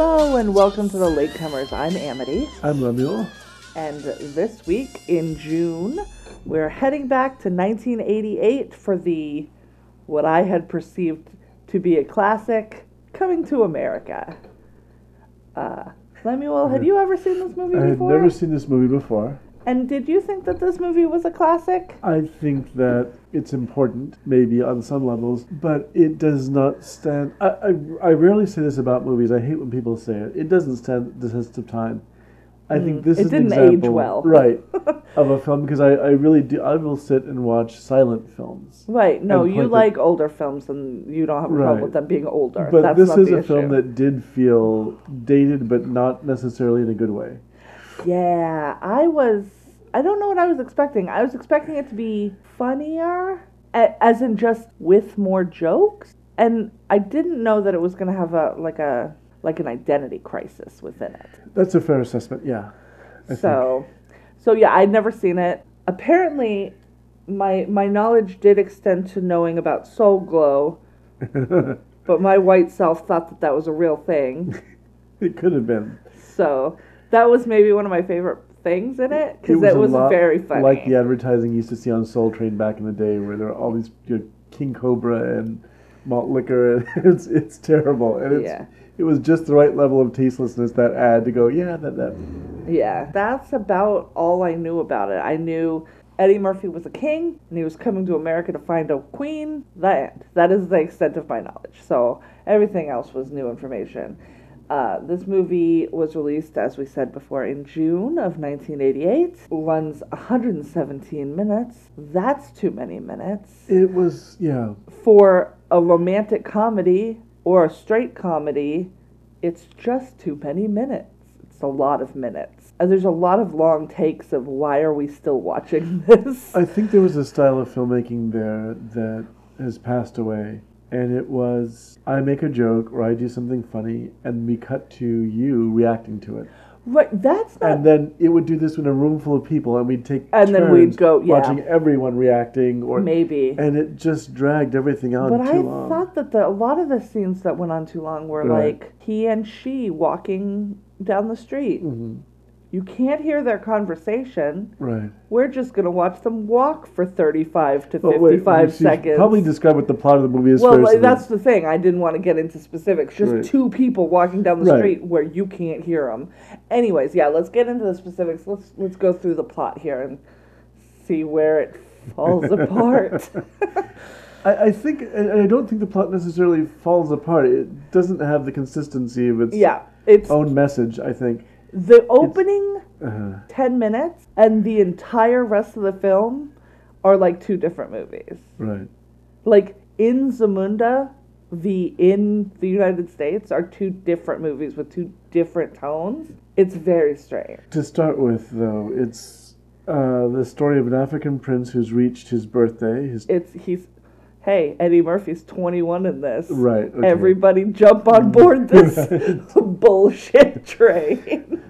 Hello and welcome to the Latecomers. I'm Amity, I'm Lemuel. and this week in June, we're heading back to 1988 for the what I had perceived to be a classic, Coming to America. Uh, Lemuel, had you ever seen this movie I had before? never seen this movie before. And did you think that this movie was a classic? I think that it's important, maybe on some levels, but it does not stand. I, I, I rarely say this about movies. I hate when people say it. It doesn't stand the test of time. I think this Mm. It is an didn't age example, well. right, of a film because I, I really do. I will sit and watch silent films. Right. No, you like older films, and you don't have a problem with them being older. But That's this not is the a film that did feel dated, but not necessarily in a good way. Yeah, I was. I don't know what I was expecting. I was expecting it to be funnier, as in just with more jokes, and I didn't know that it was going to have a like a like an identity crisis within it. That's a fair assessment. Yeah. I so, so yeah, I'd never seen it. Apparently, my my knowledge did extend to knowing about Soul Glo, but my white self thought that that was a real thing. it could have been. So that was maybe one of my favorite things in it because was it was lot very funny. Like the advertising you used to see on Soul Train back in the day, where there are all these you know, King Cobra and malt liquor, and it's it's terrible, and it's Yeah. it was just the right level of tastelessness that ad to go, yeah, that that. Yeah, that's about all I knew about it. I knew Eddie Murphy was a king and he was coming to America to find a queen. The end. That is the extent of my knowledge. So everything else was new information. Uh, this movie was released, as we said before, in June of 1988. Runs 117 minutes. That's too many minutes. It was yeah, For a romantic comedy or a straight comedy, it's just too many minutes. It's a lot of minutes. And there's a lot of long takes of why are we still watching this? I think there was a style of filmmaking there that has passed away. And it was I make a joke or I do something funny and we cut to you reacting to it. Right, that's not. And then it would do this in a room full of people and we'd take And then we'd go- yeah. watching everyone reacting or Maybe. and it just dragged everything out But I long. thought that the, a lot of the scenes that went on too long were Right. like he and she walking down the street. Mhm. You can't hear their conversation. Right. We're just going to watch them walk for 35 to wait, 55 you should seconds. Probably describe what the plot of the movie is Well, like, that's the thing. I didn't want to get into specifics. Just Right. two people walking down the Right. street where you can't hear them. Anyways, yeah, let's get into the specifics. Let's let's go through the plot here and see where it falls apart. I, I think, and I don't think the plot necessarily falls apart. It doesn't have the consistency of its yeah, it's own message. I think. The opening Uh, 10 minutes and the entire rest of the film are like two different movies. right. Like in Zamunda the in the United States are two different movies with two different tones. It's very strange. To start with, though, it's uh, the story of an African prince who's reached his birthday. His It's he's hey, Eddie Murphy's 21 in this. right. Okay. Everybody jump on board this bullshit train.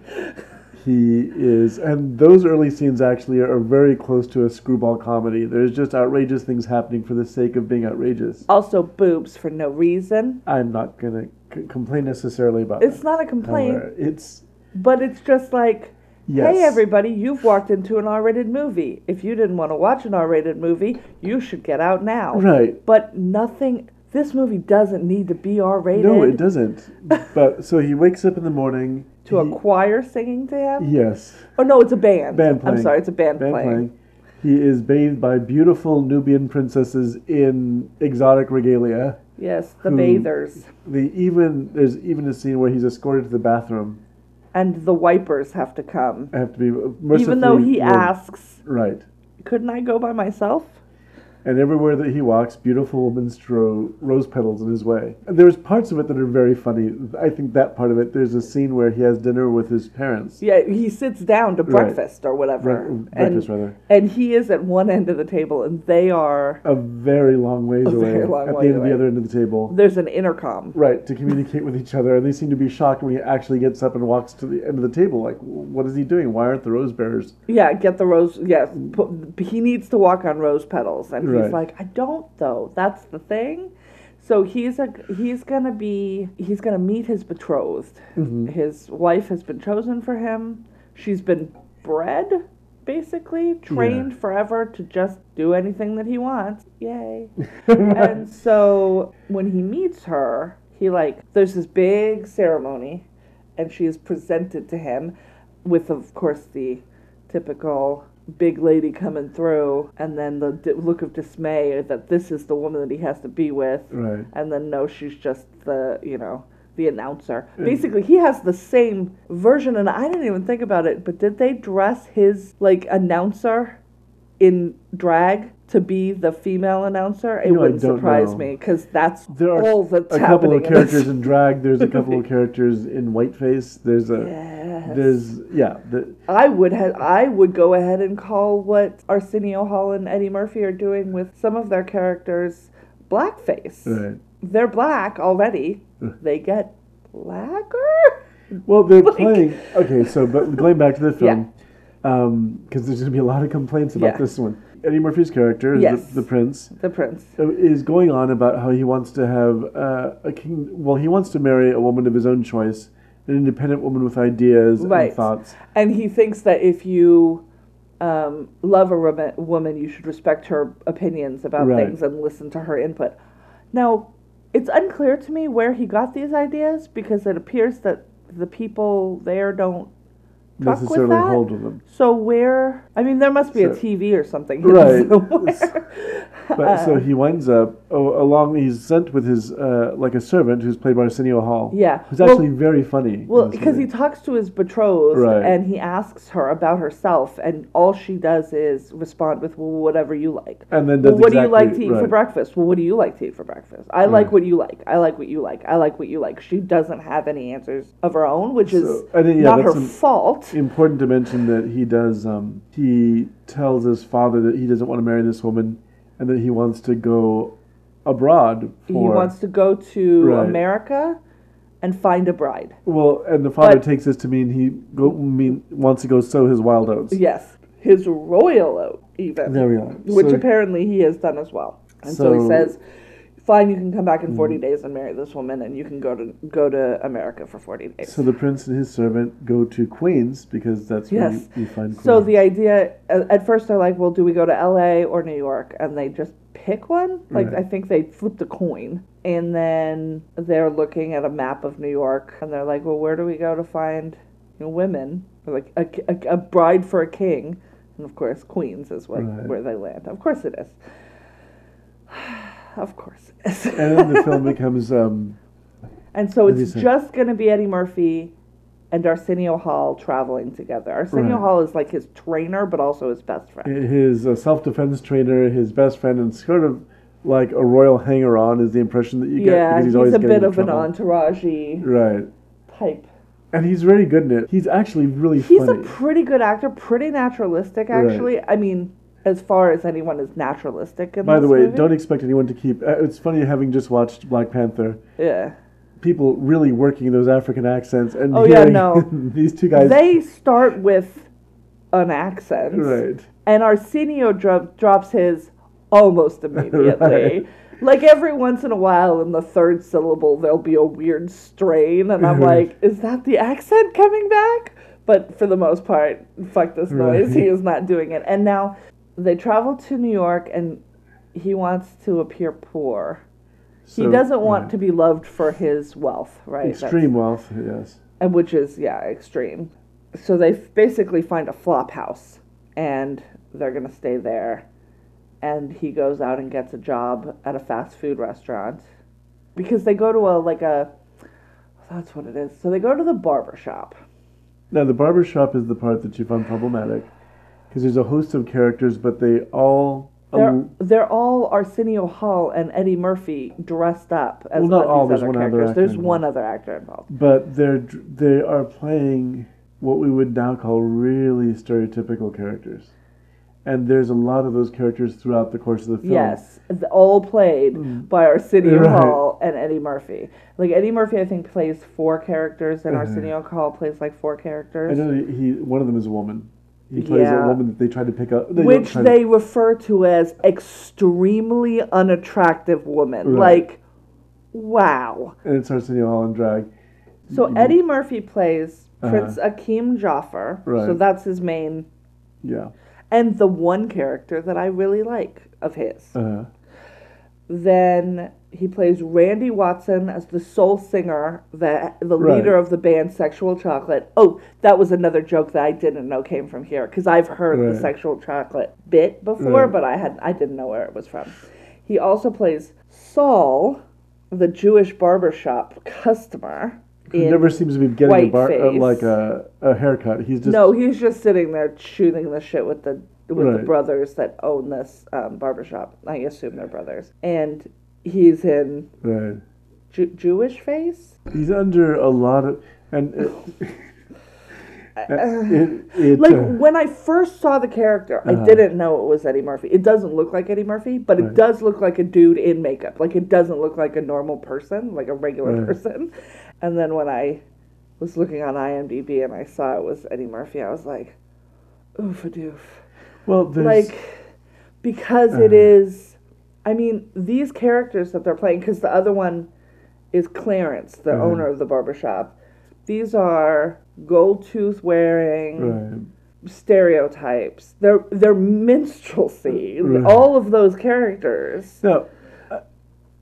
He is, and those early scenes actually are very close to a screwball comedy. There's just outrageous things happening for the sake of being outrageous. Also boobs for no reason. I'm not gonna c- complain necessarily about It's that. not a complaint, However, it's but it's just like yes. Hey everybody, you've walked into an R-rated movie. If you didn't want to watch an R-rated movie, you should get out now. Right. But nothing this movie doesn't need to be R-rated No, it doesn't. but so he wakes up in the morning to he- a choir singing to him. Yes, Oh no, it's a band. band playing. I'm sorry, it's a band, band playing. playing. He is bathed by beautiful Nubian princesses in exotic regalia. Yes, the Who- bathers. The even there's even a scene where he's escorted to the bathroom. And the wipers have to come. I have to be mercifully Even though he asks, Right. couldn't I go by myself? And everywhere that he walks, beautiful women strew rose petals in his way. And there's parts of it that are very funny. I think that part of it, there's a scene where he has dinner with his parents. Yeah, he sits down to Right. breakfast or whatever. Bre- and, breakfast, rather. and he is at one end of the table and they are A very long ways A away. very long at way the end of the other end of the table. there's an intercom. Right, to communicate with each other. And they seem to be shocked when he actually gets up and walks to the end of the table. Like, what is he doing? Why aren't the rose bearers? Yeah, get the rose. Yeah, put, he needs to walk on rose petals, and he's Right. like, I don't though. That's the thing. So he's a he's gonna be he's gonna meet his betrothed. Mhm. His wife has been chosen for him. She's been bred, basically trained forever to just do anything that he wants. Yay! and so when he meets her, he like there's this big ceremony, and she is presented to him, with of course the typical big lady coming through, and then the d- look of dismay that this is the woman that he has to be with, Right. and then no, she's just the you know the announcer. Basically, he has the same version, and I didn't even think about it. But did they dress his like announcer in drag to be the female announcer? It You know, wouldn't surprise know. me because that's There are all that's a couple of characters in drag. There's a couple of characters in whiteface. There's a Yes. there's yeah. The, I would have. I would go ahead and call what Arsenio Hall and Eddie Murphy are doing with some of their characters blackface. right. They're black already. They get blacker. Well, they're Like- playing. Okay, so but going back to the film, um, because there's going to be a lot of complaints about Yeah. this one. Eddie Murphy's character, is Yes. the, the prince, The prince. uh, is going on about how he wants to have uh, a king. Well, he wants to marry a woman of his own choice, an independent woman with ideas Right. and thoughts. And he thinks that if you um, love a woman, woman, you should respect her opinions about Right. things and listen to her input. Now, it's unclear to me where he got these ideas because it appears that the people there don't truck with necessarily that. hold with them. So where? I mean, there must be a TV or something Right. But so he winds up oh, along. He's sent with his uh, like a servant who's played by Arsenio Hall. Yeah. who's Well- actually very funny. Well, because he talks to his betrothed Right. and he asks her about herself, and all she does is respond with, "Well, whatever you like." and then Well, what do you like to eat for breakfast? Well, what do you like to eat for breakfast? I like what you like. I like what you like. I like what you like. She doesn't have any answers of her own, which is So, yeah, not her fault. important to mention that he does um, he tells his father that he doesn't want to marry this woman and that he wants to go abroad He wants to go to Right. America and find a bride. well and the father But- takes this to mean he go mean wants to go sow his wild oats Yes, his royal oat, even. there we are which So- apparently he has done as well. And so, he says, "Fine, you can come back in Mm. 40 days and marry this woman, and you can go to go to America for 40 days." so the prince and his servant go to Queens because that's where you, you find Queens. So the idea, at first, they're like, "Well, do we go to L.A. or New York?" And they just pick one. Like Right. I think they flipped a coin, and then they're looking at a map of New York, and they're like, "Well, where do we go to find you know, women? Or like a, a, a bride for a king?" And of course, Queens is what Right. where they land. Of course, it is. of course, it is. and then the film becomes um, And so it's just going to be Eddie Murphy and Arsenio Hall traveling together. Arsenio Right. Hall is like his trainer, but also his best friend. his uh, self-defense trainer his best friend and sort of like a royal hanger-on is the impression that you get yeah, because he's, always there. Yeah, he's, a bit of an trouble. entourage right type. and he's very good in it he's actually really He's funny a pretty good actor, pretty naturalistic, Right. actually. I mean, as far as anyone is naturalistic in this. By the way, movie. don't expect anyone to keep. Uh, it's funny having just watched Black Panther. Yeah. People really working those African accents and Oh, yeah, no. these two guys. They start with an accent. right. And Arsenio dro- drops his almost immediately. Right. Like every once in a while, in the third syllable, there'll be a weird strain, and I'm like, is that the accent coming back? But for the most part, fuck this noise. He is not doing it. And now they travel to New York, and he wants to appear poor. He doesn't want right. to be loved for his wealth, right? That's- extreme wealth. Yes. and which is yeah extreme so they f- basically find a flop house and they're gonna stay there and he goes out and gets a job at a fast food restaurant because they go to a like a that's what it is so they go to the barber shop Now the barber shop is the part that you find problematic because there's a host of characters, but they all. They're, um, they're all Arsenio Hall and Eddie Murphy dressed up as Well, not these all, there's other one other characters. actor There's involved. one other actor involved. but they're they are playing what we would now call really stereotypical characters, and there's a lot of those characters throughout the course of the film. Yes, all played by Arsenio Mm. Right. Hall and Eddie Murphy. Like Eddie Murphy, I think plays four characters, and Uh-huh. Arsenio Hall plays like four characters. I know he, he one of them is a woman. He plays Yeah. a woman that they try to pick up. They which try to- they refer to as extremely unattractive woman. Right. Like Wow. and it it's Arsenio Hall in drag. So Mhm. Eddie Murphy plays Uh-huh. Prince Akeem Joffer. So that's his main Yeah. and the one character that I really like of his. Uh, Then he plays Randy Watson as the soul singer, the the Right. leader of the band Sexual Chocolate. Oh, that was another joke that I didn't know came from here because I've heard Right. the Sexual Chocolate bit before, Right. but I had I didn't know where it was from. He also plays Saul, the Jewish barbershop customer. never seems to be getting a bar, uh, like a, a haircut. He's just no, he's just sitting there shooting the shit with the with the brothers that own this um, barbershop. I assume they're brothers, and he's in right. Ju- Jewish face. He's under a lot of and it, it, it, Like uh, when I first saw the character, I Uh-huh. didn't know it was Eddie Murphy. It doesn't look like Eddie Murphy, but it does look like a dude in makeup. Like it doesn't look like a normal person, like a regular Right. person. And then when I was looking on IMDb and I saw it was Eddie Murphy, I was like, oof a doof. well, like because it Uh. is i mean these characters that they're playing because the other one is clarence the Uh-huh. owner of the barbershop these are gold tooth wearing right. stereotypes they're they're minstrelsy Right. all of those characters Now, uh,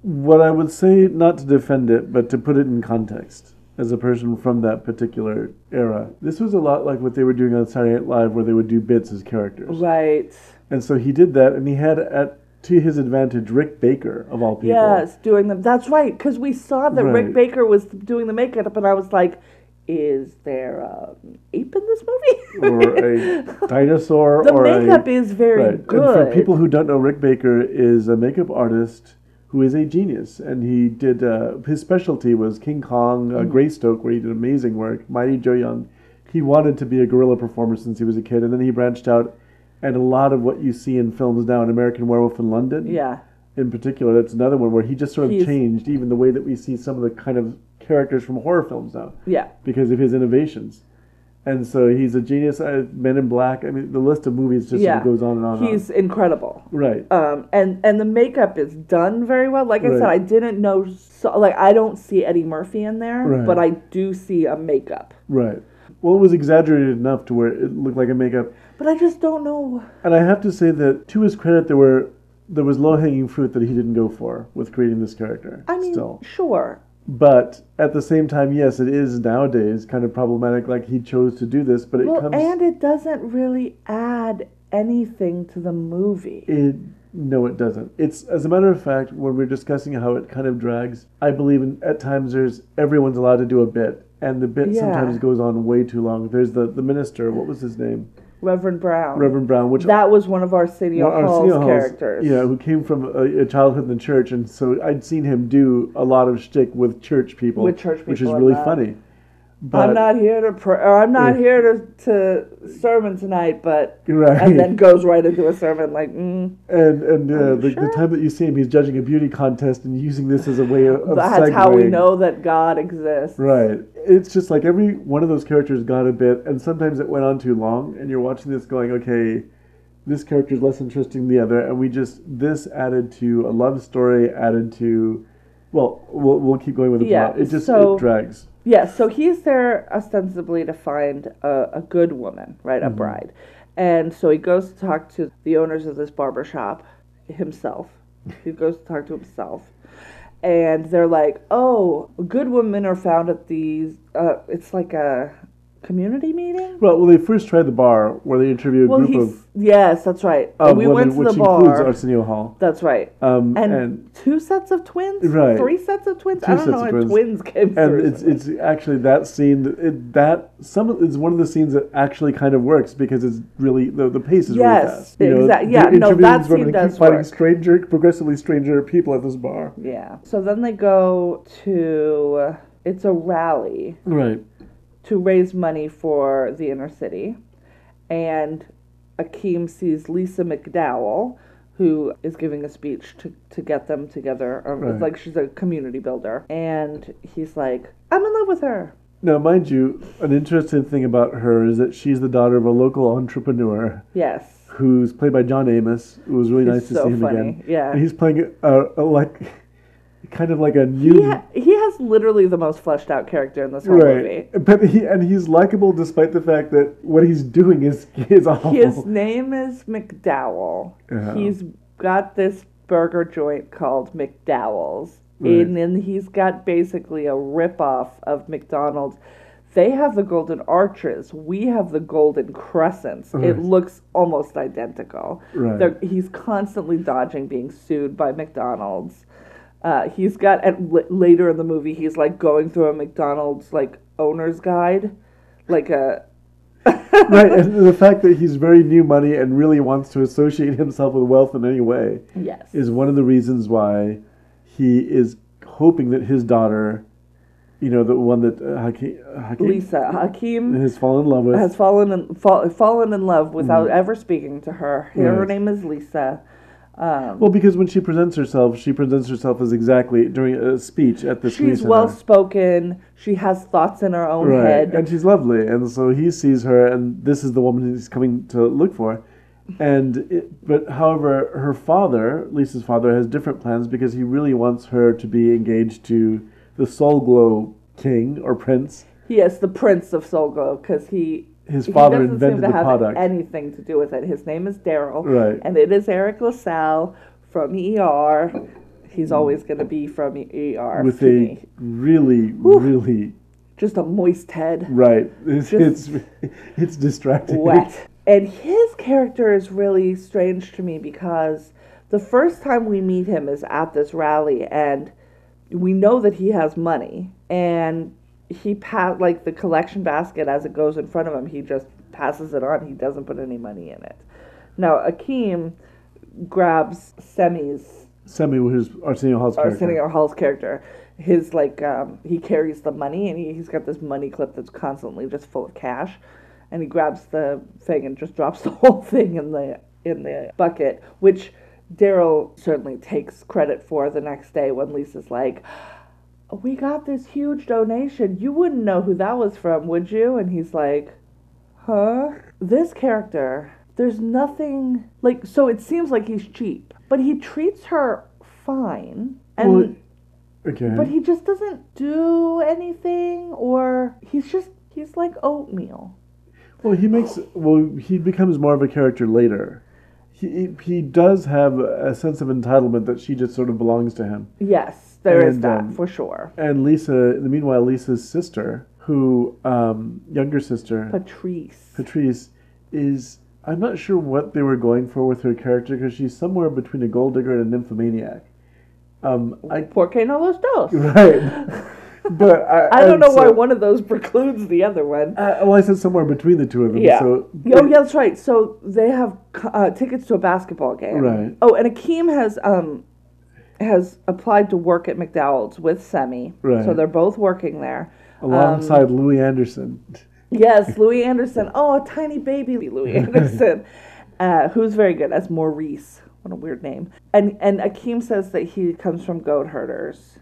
what I would say, not to defend it, but to put it in context, as a person from that particular era, this was a lot like what they were doing on Saturday Night Live, where they would do bits as characters. right And so he did that, and he had at to his advantage Rick Baker of all people. yes doing them that's right because we saw that rick baker was doing the makeup and i was like is there an ape in this movie Or a dinosaur, the or makeup a, is very right. good. And for people who don't know, Rick Baker is a makeup artist who is a genius, and he did uh, his specialty was King Kong, Mm. uh, Greystoke, where he did amazing work. Mighty Joe Young, he wanted to be a gorilla performer since he was a kid, and then he branched out. And a lot of what you see in films now, in American Werewolf in London, yeah, in particular, that's another one where he just sort of He's- changed even the way that we see some of the kind of characters from horror films now yeah, because of his innovations. And so he's a genius. Uh, Men in Black. I mean, the list of movies just yeah. goes on and on. and He's incredible. right. Um, and and the makeup is done very well. Like I said, I didn't know. So, like I don't see Eddie Murphy in there, Right. but I do see a makeup. Right. Well, it was exaggerated enough to where it looked like a makeup. But I just don't know. And I have to say that, to his credit, there were there was low hanging fruit that he didn't go for with creating this character. I mean, still. sure. But at the same time, yes, it is nowadays kind of problematic. Like he chose to do this, but it Well, comes. and it doesn't really add anything to the movie. It no, it doesn't. It's as a matter of fact, when we're discussing how it kind of drags, I believe in, at times there's everyone's allowed to do a bit, and the bit Yeah. sometimes goes on way too long. There's the the minister. What was his name? Reverend Brown. Reverend Brown, which That was one of Arsenio Well, Hall's Arsenio Hall's- characters. Yeah, who came from a, a childhood in the church, and so I'd seen him do a lot of shtick with church people, With church which is really that. funny. But I'm not here to pray. Or I'm not here to, to sermon tonight, but right, and then goes right into a sermon like, mm, and and uh, the, you the time that you see him, he's judging a beauty contest and using this as a way of, of that's how we know that God exists. Right. It's just like every one of those characters got a bit, and sometimes it went on too long, and you're watching this going, okay, this character is less interesting than the other, and we just this added to a love story, added to, well, we'll, we'll keep going with the Yeah, plot. It just so- it drags. Yeah, so he's there ostensibly to find a, a good woman, right, a Mhm. bride. And so he goes to talk to the owners of this barber shop himself. he goes to talk to himself. And they're like, oh, good women are found at these, uh, it's like a community meeting? Well, well, they first tried the bar where they interviewed a Well, group of, yes, that's right. of we women, went to which the includes. Arsenio Hall. That's right. Um, And, and two sets of twins? Right. Three sets of twins? Two I don't sets know of how twins. twins came and it's it's actually that scene it, that some of- is one of the scenes that actually kind of works because it's really the, the pace is Yes, really fast. You know, yeah, no, that scene does work. stranger, progressively stranger people at this bar. Yeah. So then they go to it's a rally Right. To raise money for the inner city, and Akeem sees Lisa McDowell, who is giving a speech to, to get them together. Um, right. It's like she's a community builder, and he's like, "I'm in love with her." Now, mind you, an interesting thing about her is that she's the daughter of a local entrepreneur Yes. who's played by John Amos. It was really He's nice to so see him funny. again. Yeah. And he's playing a, a like kind of like a new He, ha- he has literally the most fleshed out character in this whole right, movie. but he and he's likable despite the fact that what he's doing is is awful. His name is McDowell. Yeah. He's got this burger joint called McDowell's. Right. And then he's got basically a ripoff of McDonald's. They have the golden arches. We have the golden crescents. It looks almost identical. Right. They're- He's constantly dodging being sued by McDonald's. Uh, he's got at l- later in the movie, he's like going through a McDonald's like owner's guide, like a right, and the fact that he's very new money and really wants to associate himself with wealth in any way yes. is one of the reasons why he is hoping that his daughter, you know, the one that uh, Hakeem, Hakeem Lisa Hakim has fallen in love with, has fallen in fall, fallen in love without ever speaking to her. Her Mm. Name is Lisa. Um, well, because when she presents herself, she presents herself as exactly during a speech at the she's well spoken. She has thoughts in her own right, head. and she's lovely, and so he sees her, and this is the woman he's coming to look for. And it, but however, her father, Lisa's father, has different plans because he really wants her to be engaged to the Soul Glo King or Prince. Yes, the prince of Soul Glo because he His father doesn't invented seem to the have product. anything to do with it. His name is Daryl, Right. and it is Eric LaSalle from ER. He's always going to be from ER with a me. really, really just a moist head. right. It's Just it's, it's distracting. wet. And his character is really strange to me because the first time we meet him is at this rally, and we know that he has money, and he pat like the collection basket as it goes in front of him. He just passes it on. He doesn't put any money in it. Now Akeem grabs Semmi's Semmi, who's Arsenio Hall's character. Arsenio Hall's character. His like um, he carries the money and he, he's got this money clip that's constantly just full of cash, and he grabs the thing and just drops the whole thing in the in the bucket, which Daryl certainly takes credit for the next day when Lisa's like. We got this huge donation. You wouldn't know who that was from, would you? And he's like, Huh? This character, there's nothing like so it seems like he's cheap, but he treats her fine. And Well, okay. but he just doesn't do anything or he's just he's like oatmeal. Well, he makes well. He becomes more of a character later. He he does have a sense of entitlement that she just sort of belongs to him. Yes, there is And, that um, for sure. And Lisa, in the meanwhile, Lisa's sister, who um, younger sister Patrice. Patrice, is I'm not sure what they were going for with her character because she's somewhere between a gold digger and a nymphomaniac. Um, I Por qué no los dos? right, but I I don't know why one of those precludes the other one. Uh, well, I said somewhere between the two of them. Yeah. So Oh, yeah, that's right. So they have uh, tickets to a basketball game. Right. Oh, and Akeem has um has applied to work at McDowell's with Semmi. Right. So they're both working there. alongside Louie Anderson. Yes, Louie Anderson. Oh, a tiny baby Louie Anderson, uh, who's very good as Maurice. What a weird name. And and Akeem says that he comes from goat herders.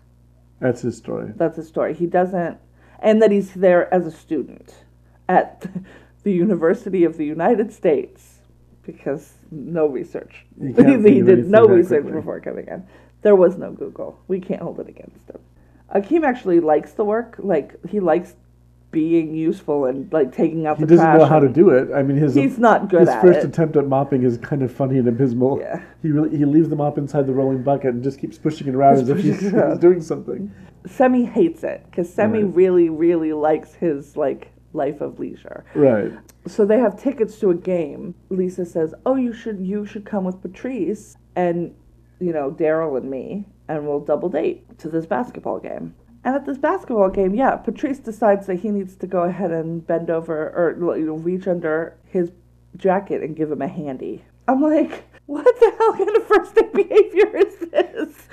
That's his story. That's his story. He doesn't, and that he's there as a student at the University of the United States because no research. He did no research quickly. before coming in. There was no Google. We can't hold it against him. Akeem actually likes the work. Like he likes being useful and like taking out He the doesn't trash. know how to do it. I mean, his He's not good his at first it. attempt at mopping is kind of funny and abysmal. Yeah. He really he leaves the mop inside the rolling bucket and just keeps pushing it around Just as if he's, pushing it around. he's doing something. Semmi hates it because Semmi Right. really, really likes his like life of leisure. Right. So they have tickets to a game. Lisa says, "Oh, you should you should come with Patrice and you know Daryl and me, and we'll double date to this basketball game." And at this basketball game, yeah, Patrice decides that he needs to go ahead and bend over or you know, reach under his jacket and give him a handy. I'm like, what the hell kind of first day behavior is this?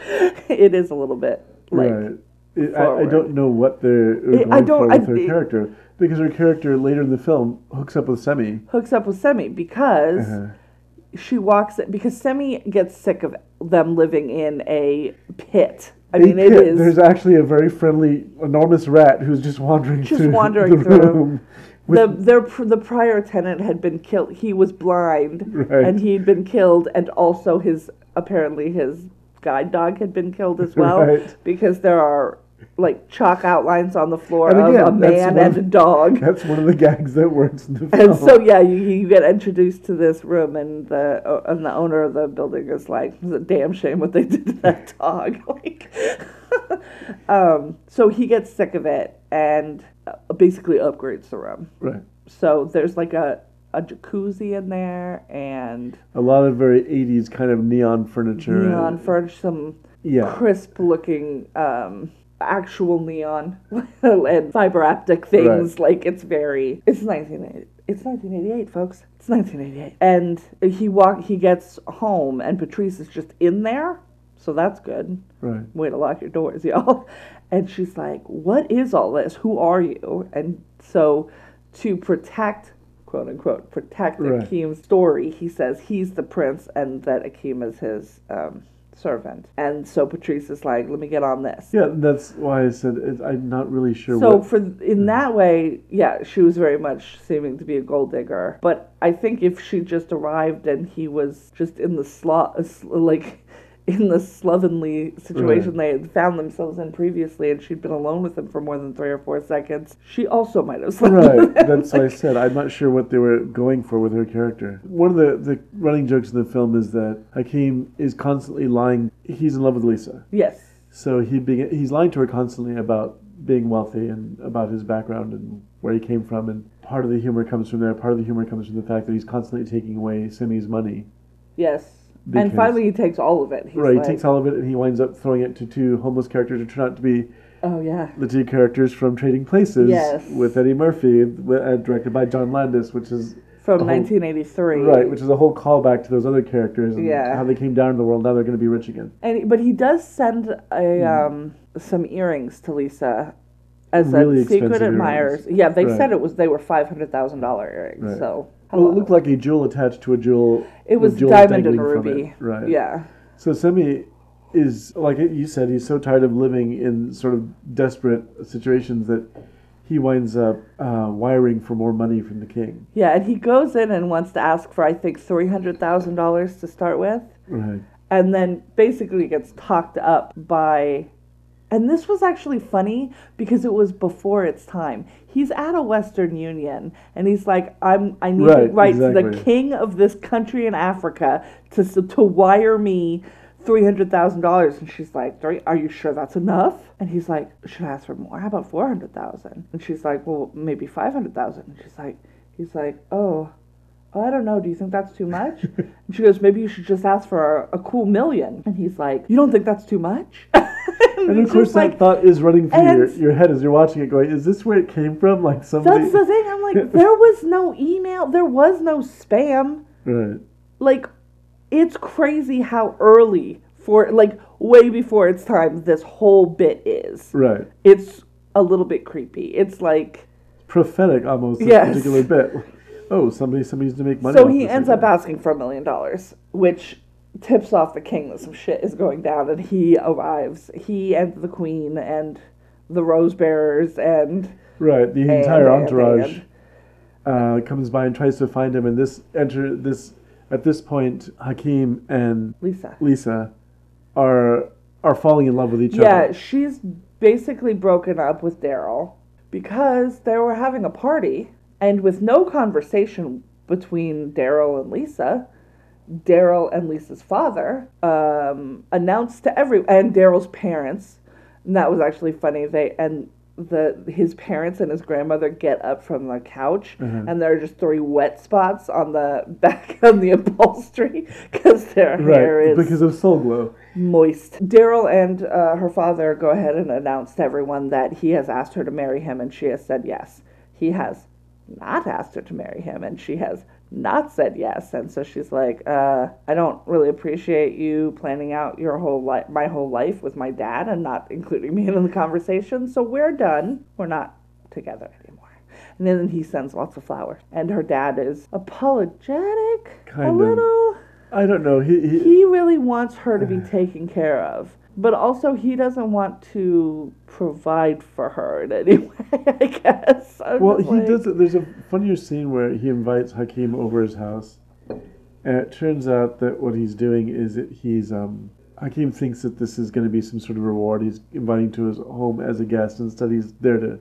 It is a little bit like right. It, I, I don't know what they're going I don't- for with I- her it- character because her character later in the film hooks up with Semmi. hooks up with Semmi because Uh-huh. she walks because Semmi gets sick of them living in a pit. I mean, it is There's actually a very friendly, enormous rat who's just wandering Just through wandering the through. room. the their pr- the prior tenant had been killed. He was blind, Right. and he'd been killed, and also his apparently his guide dog had been killed as well Right. because there are like chalk outlines on the floor And of again, a man and a dog. That's one of the gags that works in the film. And so yeah, you, you get introduced to this room, and the uh, and the owner of the building is like, "It's a damn shame what they did to that dog." like, um, so he gets sick of it and uh, basically upgrades the room. right. So there's like a a jacuzzi in there and A lot of very 80s kind of neon furniture. neon furniture, some Yeah. crisp looking um actual neon and fiber optic things. Like it's very it's 1980 it's 1988 folks. It's 1988 and he walk he gets home and patrice is just in there. So that's good. Right. way to lock your doors y'all. And she's like what is all this? Who are you? And so to protect quote unquote protect Right. akeem's story he says he's the prince and that akeem is his um, servant and so patrice is like let me get on this Yeah, that's why I said it, I'm not really sure so what. for in mm. that way, yeah, she was very much seeming to be a gold digger. But I think if she just arrived and he was just in the slot, uh, like in the slovenly situation they had found themselves in previously, and she'd been alone with him for more than three or four seconds, she also might have slept Right, that's why I said I'm not sure what they were going for with her character. One of the, the running jokes in the film is that Hakeem is constantly lying. He's in love with Lisa, yes. so he be, he's lying to her constantly about being wealthy and about his background and where he came from. And part of the humor comes from there. Part of the humor comes from the fact that he's constantly taking away Semmi's money. Yes. Because- and finally, he takes all of it. He's right, like, he takes all of it and he winds up throwing it to two homeless characters who turn out to be oh yeah, the two characters from Trading Places Yes. with Eddie Murphy, uh, directed by John Landis, which is from whole- 1983. right, which is a whole callback to those other characters and Yeah. how they came down to the world. Now they're going to be rich again. And but he does send a Hmm. um some earrings to Lisa as Really a secret admirers. earrings. Yeah, they Right. said it was they were five hundred thousand dollar earrings. Right. So Well, it looked like a jewel attached to a jewel. it was with diamond and dangling from ruby. Right. Yeah. So Semmi is like you said. He's so tired of living in sort of desperate situations that he winds up uh, wiring for more money from the king. Yeah, and he goes in and wants to ask for I think three hundred thousand dollars to start with. Right. and then basically gets talked up by and this was actually funny because it was before its time he's at a western union and he's like i'm i need to Right, write to the king of this country in africa to to wire me $300,000 and she's like "Three- are you sure that's enough? And he's like should I ask for more? How about 400,000 and she's like well maybe 500,000 and she's like he's like oh oh, I don't know. Do you think that's too much? and she goes, maybe you should just ask for a, a cool million. And he's like, you don't think that's too much? and And of course, that like, thought is running through your, your head as you're watching it, going, "Is this where it came from?" Like somebody. that's the thing. I'm like, there was no email. There was no spam. right. Like, it's crazy how early for like way before its time this whole bit is. Right. It's a little bit creepy. It's like Prophetic almost. This Yes. particular bit. Oh, somebody, somebody's to make money. So off he this ends again. up asking for a million dollars, which tips off the king that some shit is going down, and he arrives. He and the queen and the rose bearers and Right. The entire and- entourage and- uh, comes by and tries to find him, and this enter this at this point, Hakeem and Lisa. Lisa are are falling in love with each Yeah, other. Yeah, she's basically broken up with Daryl because they were having a party, and with no conversation between Daryl and Lisa, Daryl and Lisa's father um, announced to every and Daryl's parents, and that was actually funny. They and the his parents and his grandmother get up from the couch, Mhm. and there are just three wet spots on the back of the upholstery because their hair is Because of Soul Glo. moist. Daryl and uh, her father go ahead and announce to everyone that he has asked her to marry him, and she has said yes. He has not asked her to marry him, and she has not said yes. And so she's like, uh, "I don't really appreciate you planning out your whole life, my whole life with my dad, and not including me in the conversation. So we're done. We're not together anymore." And then he sends lots of flowers, and her dad is apologetic, Kind a of. little I don't know. He, he, he really wants her to be taken care of, but also he doesn't want to provide for her in any way. I guess. I'm well, he like- does. There's a funnier scene where he invites Hakeem over his house, and it turns out that what he's doing is that he's um, Hakeem thinks that this is going to be some sort of reward. He's inviting to his home as a guest. Instead, he's there to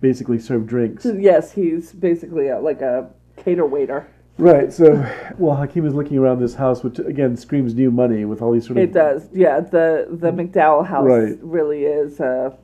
basically serve drinks. Yes, he's basically a, like a cater waiter. Right. So, well, Hakeem is looking around this house, which again screams new money with all these sort of. It does. Yeah, the the McDowell house Right. really is uh,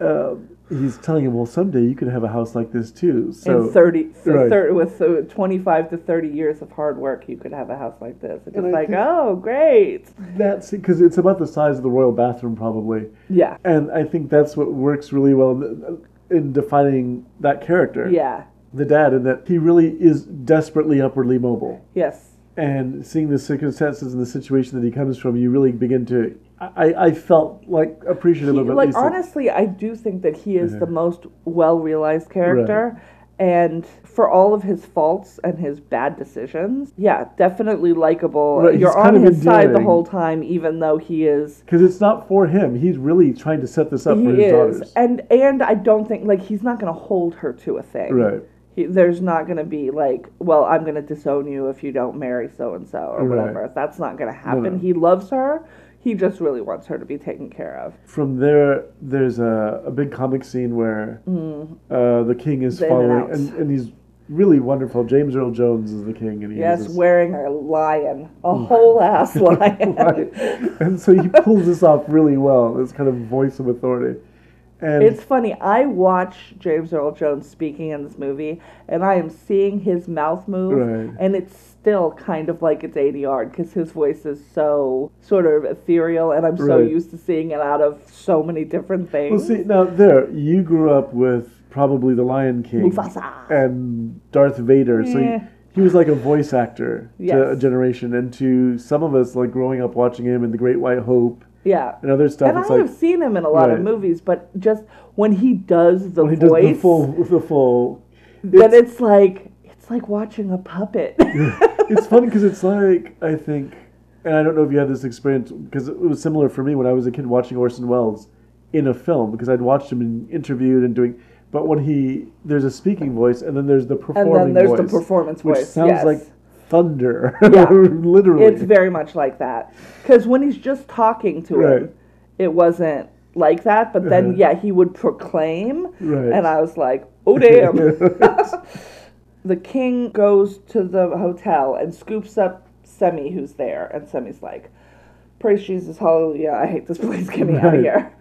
Uh, he's telling him, well, someday you could have a house like this too. So in 30, so right. thir- with uh, 25 to 30 years of hard work, you could have a house like this. It's And just I like, oh, great. that's because it's about the size of the royal bathroom, probably, Yeah, and I think that's what works really well in, in defining that character, yeah, the dad, in that he really is desperately upwardly mobile. yes. and seeing the circumstances and the situation that he comes from, you really begin to. I, I felt like appreciative He- of at like, honestly, I do think that he is Yeah. the uh-huh. most well realized character. Right. And for all of his faults and his bad decisions, yeah, definitely likable. Right, You're on his side the whole time, even though he is because it's not for him. He's really trying to set this up for his is, daughters. and and I don't think like he's not going to hold her to a thing. Right. He, there's not going to be like, well, I'm going to disown you if you don't marry so and so or Right. whatever. That's not going to happen. no. He loves her. He just really wants her to be taken care of. From there, there's a, a big comic scene where uh, the king is Mm. The in and following, and, and he's really wonderful. James Earl Jones is the king, and he has Yes, wearing a lion, a whole ass lion. right. and so he pulls this off really well. This kind of voice of authority, and It's funny. I watch James Earl Jones speaking in this movie, and I am seeing his mouth move, Right. and it's still kind of like it's ADR because his voice is so sort of ethereal, and I'm so Right. used to seeing it out of so many different well, things. see now there you grew up with probably the Lion King Mufasa. and Darth Vader, so Eh. he, he was like a voice actor to a generation, and to some of us, like growing up watching him in The Great White Hope yeah. and other stuff. And I it's like have seen him in a lot of movies, but just when he does the when he does voice, the full, the full. then it's like it's like watching a puppet. it's funny because it's like I think, and I don't know if you had this experience because it was similar for me when I was a kid watching Orson Welles in a film because I'd watched him in, interviewed and doing. But when he there's a speaking voice and then there's the performing and then there's voice, the performance which voice. sounds yes. like thunder. Yeah. literally. It's very much like that. Because when he's just talking to Right. him, it wasn't like that. But then, Uh-huh. yeah, he would proclaim. Right. And I was like, oh, damn. the king goes to the hotel and scoops up Semmi, who's there. And Semmi's like, praise Jesus, hallelujah. I hate this place. Get me out of here.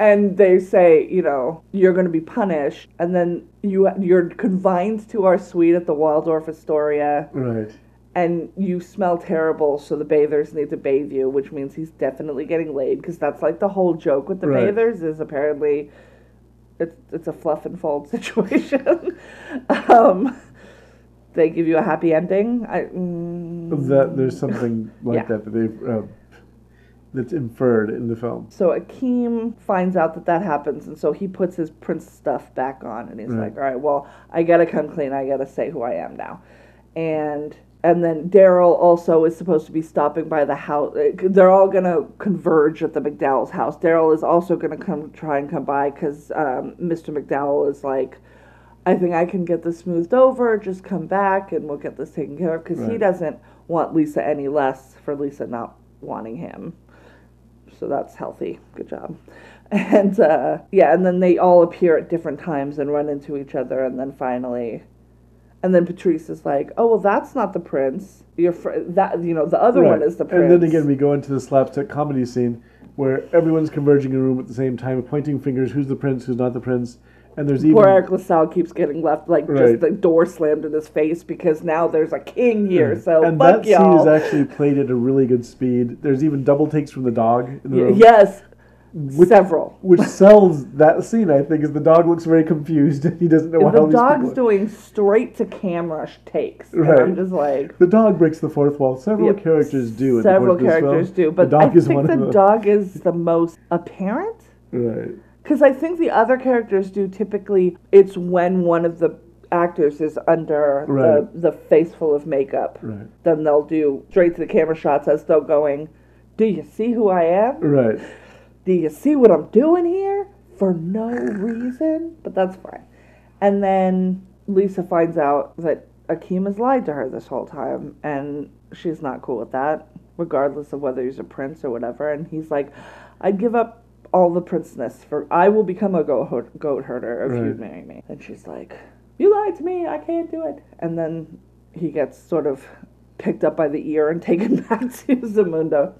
And they say, you know, you're going to be punished. And then you, you're confined to our suite at the Waldorf Astoria right. And you smell terrible, so the bathers need to bathe you, which means he's definitely getting laid because that's like the whole joke with the Right. bathers is apparently it's it's a fluff and fold situation. um, they give you a happy ending. I, mm, That there's something like Yeah. that that they've uh, that's inferred in the film. so Akeem finds out that that happens, and so he puts his prince stuff back on, and he's Right. like, "All right, well, I gotta come clean. I gotta say who I am now." And and then Daryl also is supposed to be stopping by the house. They're all gonna converge at the McDowell's house. Daryl is also gonna come try and come by because um, Mr. McDowell is like. I think I can get this smoothed over. Just come back and we'll get this taken care of. Because he doesn't want Lisa any less for Lisa not wanting him so that's healthy. Good job. And uh, yeah, and then they all appear at different times and run into each other, and then finally, and then Patrice is like, "Oh well, that's not the prince. Your fr- that you know the other one is the prince." And then again, we go into the slapstick comedy scene where everyone's converging in a room at the same time, pointing fingers. Who's the prince? Who's not the prince? And there's even Poor Eric LaSalle keeps getting left like Right. just the door slammed in his face because now there's a king here. Mm. So and that y'all. scene is actually played at a really good speed. There's even double takes from the dog in the yes, Which- several. which sells that scene. I think is the dog looks very confused and he doesn't know what The dog's doing straight to camera takes, and Right. I'm just like. The dog breaks the fourth wall. Several Yep. characters do. Several the course of this characters do, but I think the dog is the most apparent. Right. Because I think the other characters do typically. It's when one of the actors is under Right. the the face full of makeup. Right. Then they'll do straight to the camera shots as though going, "Do you see who I am? Right. Do you see what I'm doing here for no reason?" But that's fine. And then Lisa finds out that Akeem has lied to her this whole time, and she's not cool with that. regardless of whether he's a prince or whatever. And he's like, I'd give up all the princeness for I will become a goat, goat herder if you marry me. And she's like, You lied to me. I can't do it. And then he gets sort of picked up by the ear and taken back to Zamunda,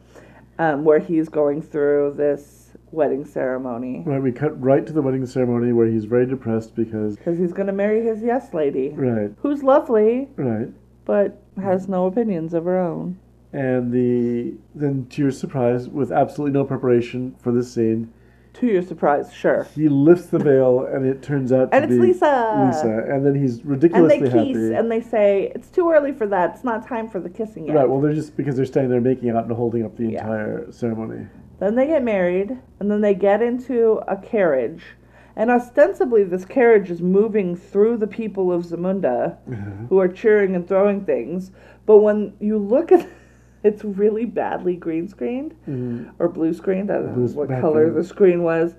um, where he's going through this wedding ceremony Right, we cut right to the wedding ceremony where he's very depressed because. because he's going to marry his yes lady, Right, who's lovely right. but has no opinions of her own. And the then to your surprise, with absolutely no preparation for this scene, To your surprise, sure. he lifts the veil and it turns out to And it's be Lisa. Lisa, and then he's And ridiculously they kiss happy. and they say, It's too early for that. It's not time for the kissing yet. Right, well, they're just because they're standing there making it out and holding up the Yeah. entire ceremony. Then they get married, and then they get into a carriage. And ostensibly, this carriage is moving through the people of Zamunda uh-huh. who are cheering and throwing things. But when you look at it's really badly green screened Mhm. or blue screened. I don't know what color the screen was.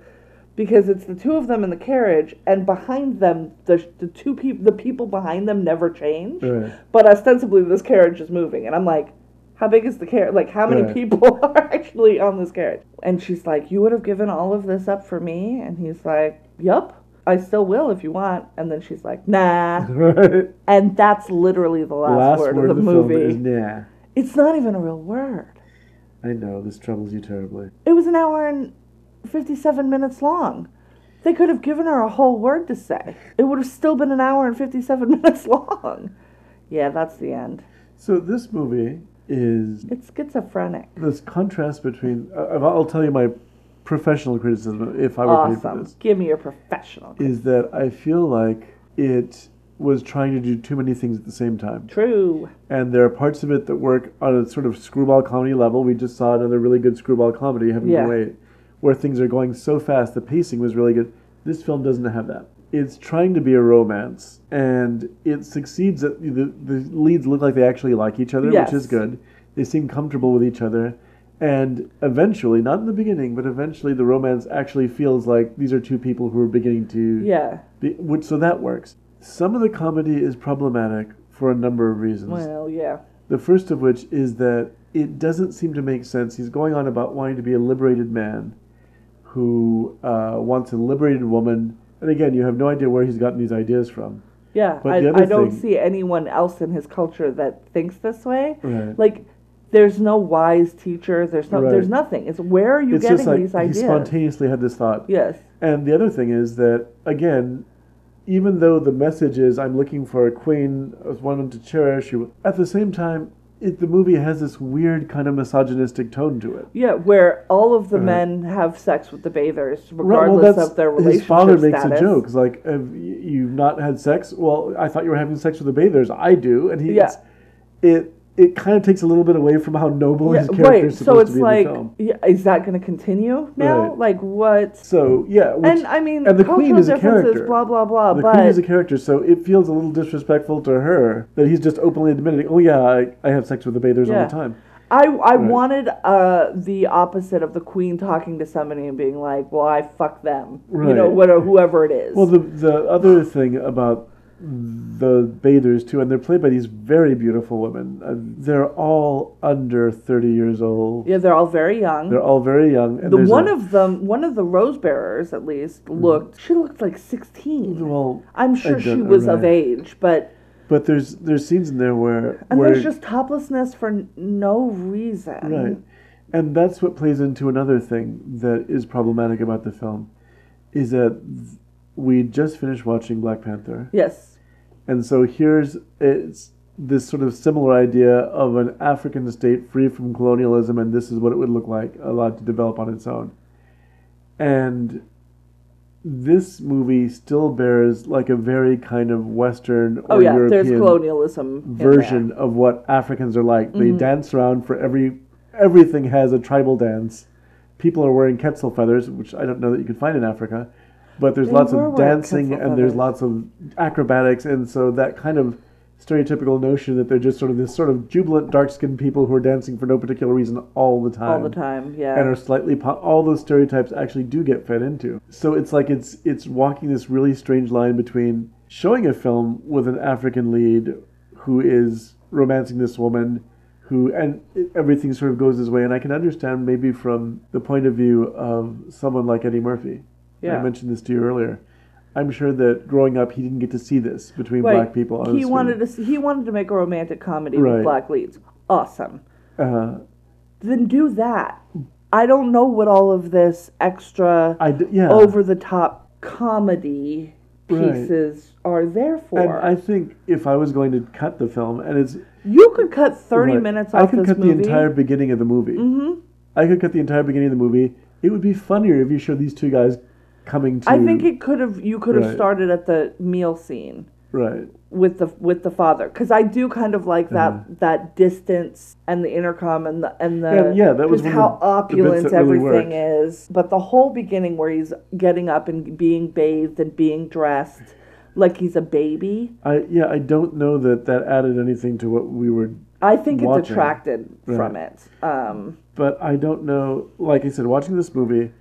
Because it's the two of them in the carriage, and behind them, the, the two people, the people behind them never change. Right. But ostensibly, this carriage is moving, and I'm like, how big is the carriage? Like, how many Right. people are actually on this carriage? And she's like, you would have given all of this up for me? And he's like, yup, I still will if you want. And then she's like, nah. Right. And that's literally the last, Last word, word of the, film movie. is nah. It's not even a real word. I know this troubles you terribly. It was an hour and 57 minutes long. They could have given her a whole word to say. It would have still been an hour and 57 minutes long. Yeah, that's the end. So this movie is It's schizophrenic. this contrast between. Uh, I'll tell you my professional criticism if I were paid for Awesome. this. Give me your professional. Is that I feel like it was trying to do too many things at the same time. True. And there are parts of it that work on a sort of screwball comedy level. We just saw another really good screwball comedy, Heaven Yeah. Wait, where things are going so fast, the pacing was really good. This film doesn't have that. It's trying to be a romance, and it succeeds. At, the, the leads look like they actually like each other, Yes. which is good. They seem comfortable with each other. And eventually, not in the beginning, but eventually, the romance actually feels like these are two people who are beginning to Yeah. be, which, so that works. Some of the comedy is problematic for a number of reasons. Well, yeah. The first of which is that it doesn't seem to make sense. He's going on about wanting to be a liberated man who uh, wants a liberated woman. And again, you have no idea where he's gotten these ideas from. Yeah. But I, I don't thing- see anyone else in his culture that thinks this way. Right. Like, there's no wise teacher. There's no. Right. There's nothing. It's where are you it's getting like these ideas? he spontaneously had this thought. Yes. And the other thing is that, again, even though the message is I'm looking for a queen, a woman to cherish, you, at the same time, it, the movie has this weird kind of misogynistic tone to it. Yeah, where all of the Right. men have sex with the bathers, Right, regardless of their relationship his father makes status. a joke. It's like, have you not had sex? Well, I thought you were having sex with the bathers. I do, and he. Yeah. It it kind of takes a little bit away from how noble Yeah, his character right. is So supposed it's to be like, in the film. yeah, is that going to continue now? Right. Like what? So yeah, which, and I mean, and the queen is a character. blah blah blah. the but queen is a character, so it feels a little disrespectful to her that he's just openly admitting, "Oh yeah, I, I have sex with the bathers all the time." I I Right. wanted uh the opposite of the queen talking to somebody and being like, "Well, I fuck them," you know, whatever, whoever it is. Well, the the other thing about the bathers too, and they're played by these very beautiful women. Uh, they're all under thirty years old. yeah, they're all very young. They're all very young. And the one a, of them, one of the rose bearers, at least, looked. She looked like sixteen. well, I'm sure she was of age, but but there's there's scenes in there where and where there's just toplessness for n- no reason. right, and that's what plays into another thing that is problematic about the film, is that th- we just finished watching Black Panther. Yes. And so here's it's this sort of similar idea of an African state free from colonialism, and this is what it would look like, allowed to develop on its own. And this movie still bears like a very kind of Western or Oh yeah, there's European colonialism version of what Africans are like. They Mm-hmm. dance around for every everything has a tribal dance. People are wearing quetzal feathers, which I don't know that you can find in Africa, but there's They lots of dancing and there's lots of acrobatics, and so that kind of stereotypical notion that they're just sort of this sort of jubilant, dark-skinned people who are dancing for no particular reason all the time all the time. Yeah. and are slightly po- all those stereotypes actually do get fed into. So it's like it's it's walking this really strange line between showing a film with an African lead who is romancing this woman who and everything sort of goes his way. And I can understand maybe from the point of view of someone like Eddie Murphy. I mentioned this to you earlier. I'm sure that growing up, he didn't get to see this between Right. black people. On he wanted to. see- He wanted to make a romantic comedy Right. with black leads. Awesome. Uh, Then do that. I don't know what all of this extra d- yeah. over the top comedy Right. pieces are there for. And I think if I was going to cut the film, and it's you could cut thirty right, minutes I could this cut movie. the entire beginning of the movie. hmm I could cut the entire beginning of the movie. It would be funnier if you showed these two guys coming to. I think it could have. You could have Right. started at the meal scene right. with the with the father because I do kind of like that Uh-huh. that distance and the intercom and the and the Yeah, yeah, that was how the- the opulent bits that really everything is. But the whole beginning where he's getting up and being bathed and being dressed like he's a baby, I yeah. I don't know that that added anything to what we were I think it Watching. detracted from it. Um, but I don't know. Like I said, watching this movie,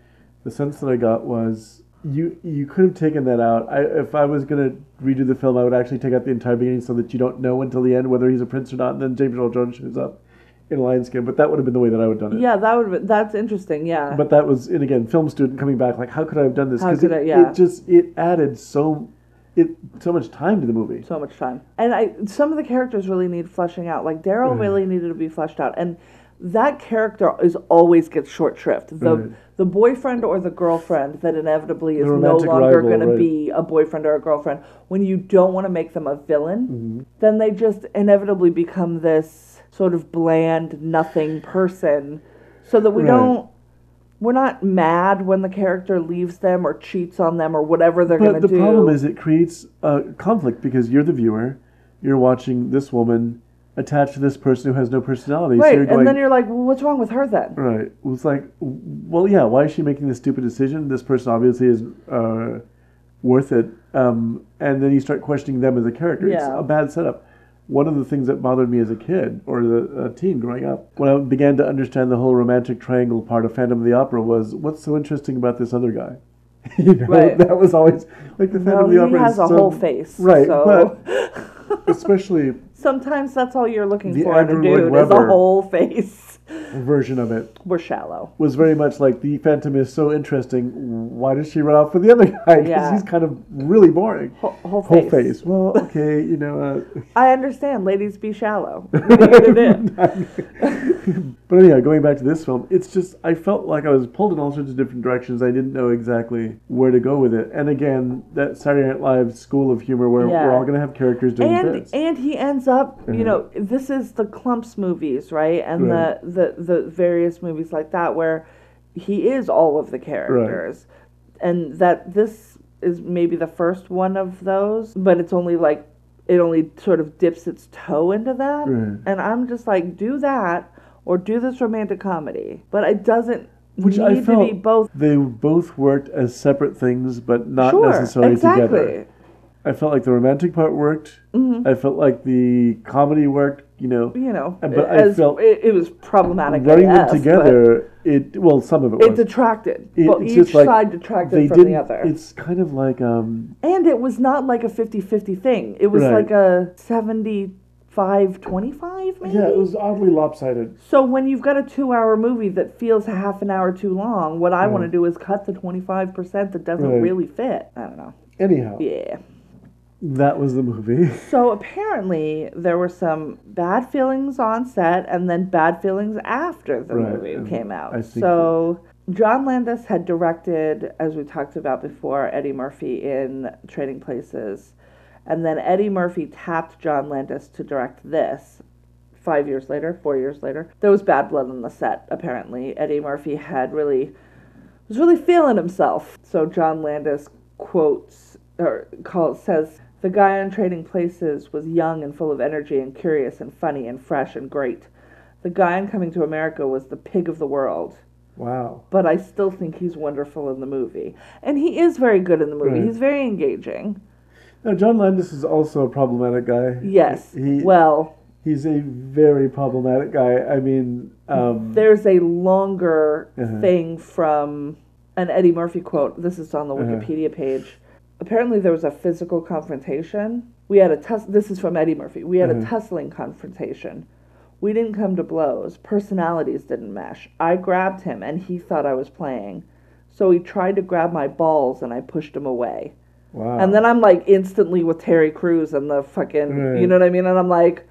the sense that I got was you you could have taken that out. I, if I was gonna redo the film, I would actually take out the entire beginning so that you don't know until the end whether he's a prince or not. And then James Earl Jones shows up in lion skin. But that would have been the way that I would have done it. yeah, that would have, that's interesting. Yeah, But that was, and again, film student coming back, like, how could I have done this? How could it, I- yeah. it just it added so it so much time to the movie. so much time. And I some of the characters really need fleshing out. Like Daryl mm-hmm. really needed to be fleshed out, and that character is always gets short shrift. The Right. the boyfriend or the girlfriend that inevitably is no longer going to be a boyfriend or a girlfriend. When you don't want to make them a villain, Mm-hmm. then they just inevitably become this sort of bland, nothing person, so that we Right. don't. We're not mad when the character leaves them or cheats on them or whatever they're going to the do. The problem is, it creates a conflict because you're the viewer, you're watching this woman attached to this person who has no personality. right, so you're going, and then you're like, well, what's wrong with her then? right. Well, It's like, well, yeah. Why is she making this stupid decision? This person obviously is uh, worth it. Um, and then you start questioning them as a character. Yeah. It's a bad setup. One of the things that bothered me as a kid or as a, teen growing up, when I began to understand the whole romantic triangle part of Phantom of the Opera, was what's so interesting about this other guy? you know, Right. that was always like the Phantom No, of the Opera. has is a so- whole face, right? so- But especially Sometimes that's all you're looking The for in a dude is a whole face. Version of it We're shallow. was very much like the Phantom is so interesting. Why does she run off with the other guy? Because Yeah. he's kind of really boring. Whole, whole Whole face. face. Well, okay, you know. Uh, I understand. Ladies be shallow. What are you gonna do? but anyhow, going back to this film, it's just I felt like I was pulled in all sorts of different directions. I didn't know exactly where to go with it. And again, that Saturday Night Live school of humor where Yeah. we're all going to have characters doing and bits. and he ends up, you Mhm. know, this is the Klumps movies, right? And Right. the, the the various movies like that where he is all of the characters, and that this is maybe the first one of those, but it's only like it only sort of dips its toe into that, Right. and I'm just like, do that or do this romantic comedy, but it doesn't Which I felt both. they both worked as separate things, but not sure, necessarily exactly. together. I felt like the romantic part worked. Mhm. I felt like the comedy worked. You know, You know, but I felt it, it was problematic. running them together. It well, some of it It was. detracted. It- well, each just like side detracted from the other. It's kind of like um, and it was not like a 50-50 thing. It was Right. like a 75-25 maybe? yeah, it was oddly lopsided. So when you've got a two-hour movie that feels half an hour too long, what I want to do is cut the 25% that doesn't Right. really fit. I don't know. Anyhow, Yeah. That was the movie. So apparently there were some bad feelings on set and then bad feelings after the Right, movie came out. So John Landis had directed, as we talked about before, Eddie Murphy in Trading Places. And then Eddie Murphy tapped John Landis to direct this. Five years later, four years later, there was bad blood on the set. Apparently, Eddie Murphy had really was really feeling himself. So John Landis quotes or calls says the guy on Trading Places was young and full of energy and curious and funny and fresh and great. The guy on Coming to America was the pig of the world. Wow. But I still think he's wonderful in the movie. And he is very good in the movie. Right. He's very engaging. Now, John Landis is also a problematic guy. Yes. He, well, he's a very problematic guy. I mean, um, there's a longer Uh-huh. thing from an Eddie Murphy quote. This is on the Uh-huh. Wikipedia page. Apparently, there was a physical confrontation. We had a tuss- This is from Eddie Murphy. We had a Uh-huh. tussling confrontation We didn't come to blows. Personalities didn't mesh. I grabbed him and he thought I was playing. So he tried to grab my balls and I pushed him away. Wow. And then I'm like instantly with Terry Crews and the fucking, Right. you know what I mean? And I'm like,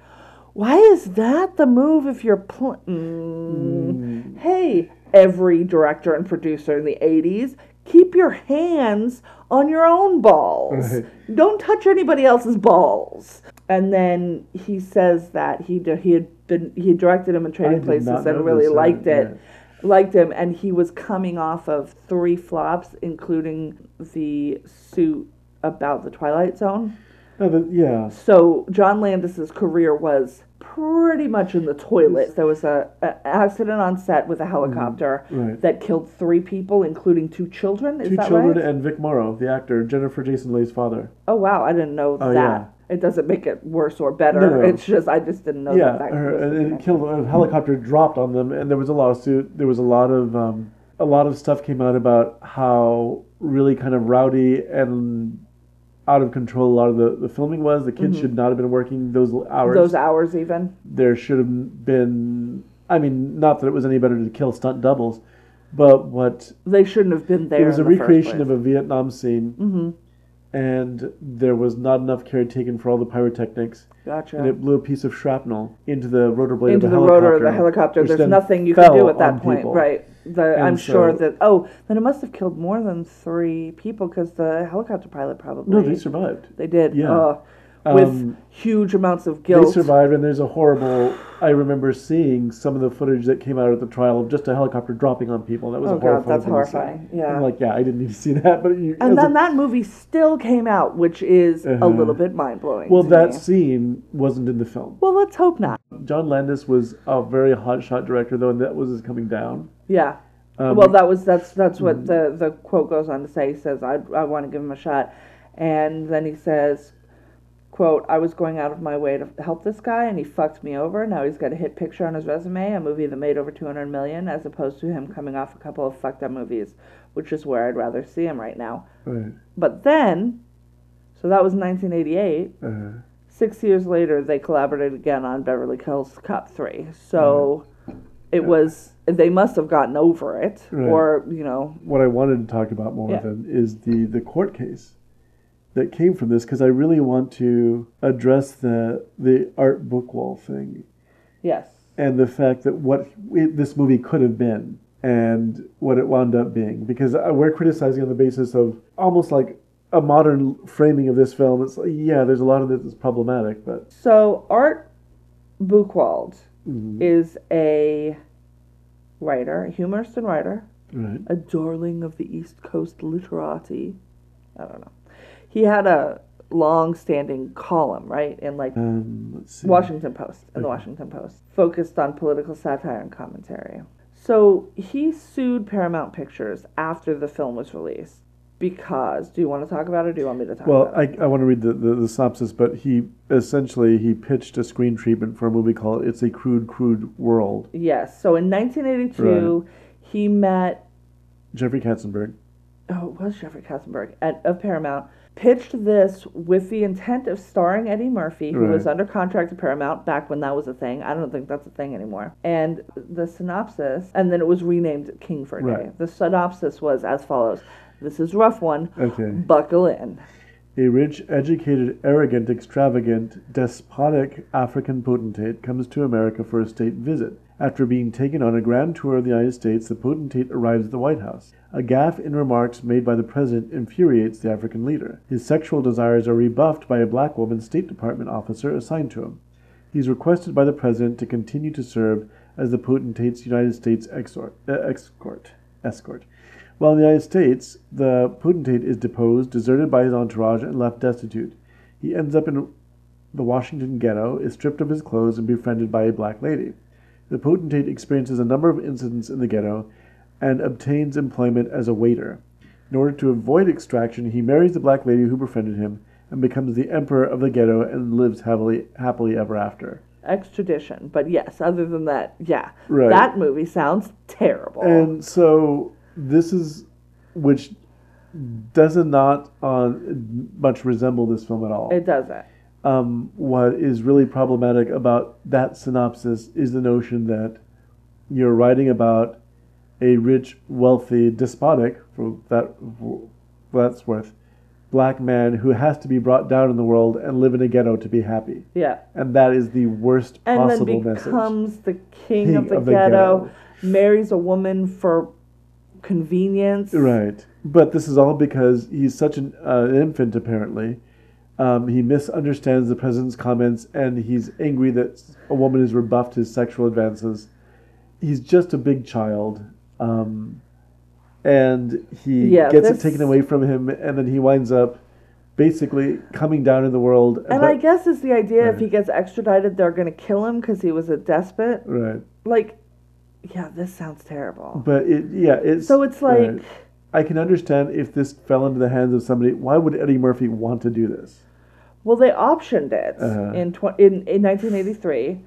why is that the move if you're pl- mm. Hey, every director and producer in the 80s, keep your hands on your own balls. Right. Don't touch anybody else's balls. And then he says that he d- he had been he directed him in Trading Places and really uh, liked it yeah. liked him, and he was coming off of three flops, including the suit about the Twilight Zone. No, the, yeah. So John Landis's career was pretty much in the toilet. There was a, a accident on set with a helicopter Mm-hmm. right. that killed three people, including two children. Is Two children right? and Vic Morrow, the actor, Jennifer Jason Leigh's father. oh wow, I didn't know Oh, that. yeah. It doesn't make it worse or better. No, no. It's just I just didn't know yeah, that. that her, was the and it killed. A helicopter dropped on them, and there was a lawsuit. There was a lot of um, a lot of stuff came out about how really kind of rowdy and out of control a lot of the, the filming was. The kids should not have been working those hours. Mm-hmm. Those hours even. there should have been. I mean, not that it was any better to kill stunt doubles, but what They shouldn't have been there. it was a recreation of a Vietnam scene, Mm-hmm. and there was not enough care taken for all the pyrotechnics. Gotcha. and it blew a piece of shrapnel into the rotor blade into of the the rotor of the helicopter. There's nothing you can do at that point, people. right? The, I'm sure that. Oh, then it must have killed more than three people because the helicopter pilot probably. No, they survived. They did. Yeah. Uh, with Um, huge amounts of guilt They survived, and there's a horrible. I remember seeing some of the footage that came out at the trial of just a helicopter dropping on people. That was Oh a god, that's thing horrifying. Yeah. I'm like, yeah, I didn't need to see that, but you, and as a- then that movie still came out, which is a Uh-huh. little bit mind blowing. well, that me. scene wasn't in the film. Well, let's hope not. John Landis was a very hot shot director, though, and that was his coming down. Yeah. Um, well, that was that's that's what the the quote goes on to say. He says, "I I want to give him a shot," and then he says, "quote I was going out of my way to help this guy, and he fucked me over. Now he's got a hit picture on his resume, a movie that made over two hundred million, as opposed to him coming off a couple of fucked up movies, which is where I'd rather see him right now." right. But then, so that was 1988. Uh, Six years later, they collaborated again on Beverly Hills Cop 3. So it was, they must have gotten over it. Right. Or, you know, what I wanted to talk about more Yeah. then is the the court case that came from this because I really want to address the the Art Buchwald thing yes. and the fact that what it, this movie could have been and what it wound up being because uh, we're criticizing on the basis of almost like a modern framing of this film. It's like, yeah, there's a lot of this that's problematic, but So Art Buchwald Mhm. is a writer, humorist and writer, right, a darling of the East Coast literati. I don't know. He had a long-standing column, right, in like um. Washington Post, in the Washington Post, focused on political satire and commentary. So he sued Paramount Pictures after the film was released because. Do you want to talk about it, or do you want me to talk Well, about it? I, I want to read the, the, the synopsis, but he essentially he pitched a screen treatment for a movie called "It's a Crude, Crude World." Yes. So in 1982, he met. Jeffrey Katzenberg. Oh, it was Jeffrey Katzenberg at of Paramount. Pitched this with the intent of starring Eddie Murphy, who was under contract to Paramount back when that was a thing. I don't think that's a thing anymore. And the synopsis, and then it was renamed King for a Day. Right. The synopsis was as follows: This is a rough one. Okay. Buckle in. A rich, educated, arrogant, extravagant, despotic African potentate comes to America for a state visit. After being taken on a grand tour of the United States, the potentate arrives at the White House. A gaffe in remarks made by the president infuriates the African leader. His sexual desires are rebuffed by a black woman State Department officer assigned to him. He is requested by the president to continue to serve as the potentate's United States exort, uh, escort. escort. While in the United States, the potentate is deposed, deserted by his entourage, and left destitute. He ends up in the Washington ghetto, is stripped of his clothes, and befriended by a black lady. The potentate experiences a number of incidents in the ghetto and obtains employment as a waiter. In order to avoid extraction, he marries the black lady who befriended him and becomes the emperor of the ghetto and lives happily, happily ever after. Extradition. But yes, other than that, yeah. Right. That movie sounds terrible. And so this is, which does not uh, much resemble this film at all. it doesn't. um, what is really problematic about that synopsis is the notion that you're writing about a rich, wealthy, despotic, for that for that's worth, black man who has to be brought down in the world and live in a ghetto to be happy. Yeah. And that is the worst And possible then message. becomes the king, King of, the, of the ghetto, ghetto. marries a woman for convenience. Right. But this is all because he's such an, uh, infant, apparently. Um, he misunderstands the president's comments and he's angry that a woman has rebuffed his sexual advances. He's just a big child. Um, and he Yeah, gets it taken away from him, and then he winds up basically coming down in the world. And but- I guess it's the idea if he gets extradited, they're going to kill him because he was a despot. right. Like, yeah, this sounds terrible. But it, yeah, it's So it's like, right. I can understand if this fell into the hands of somebody. Why would Eddie Murphy want to do this? well, they optioned it Uh-huh. in, tw- in in 1983,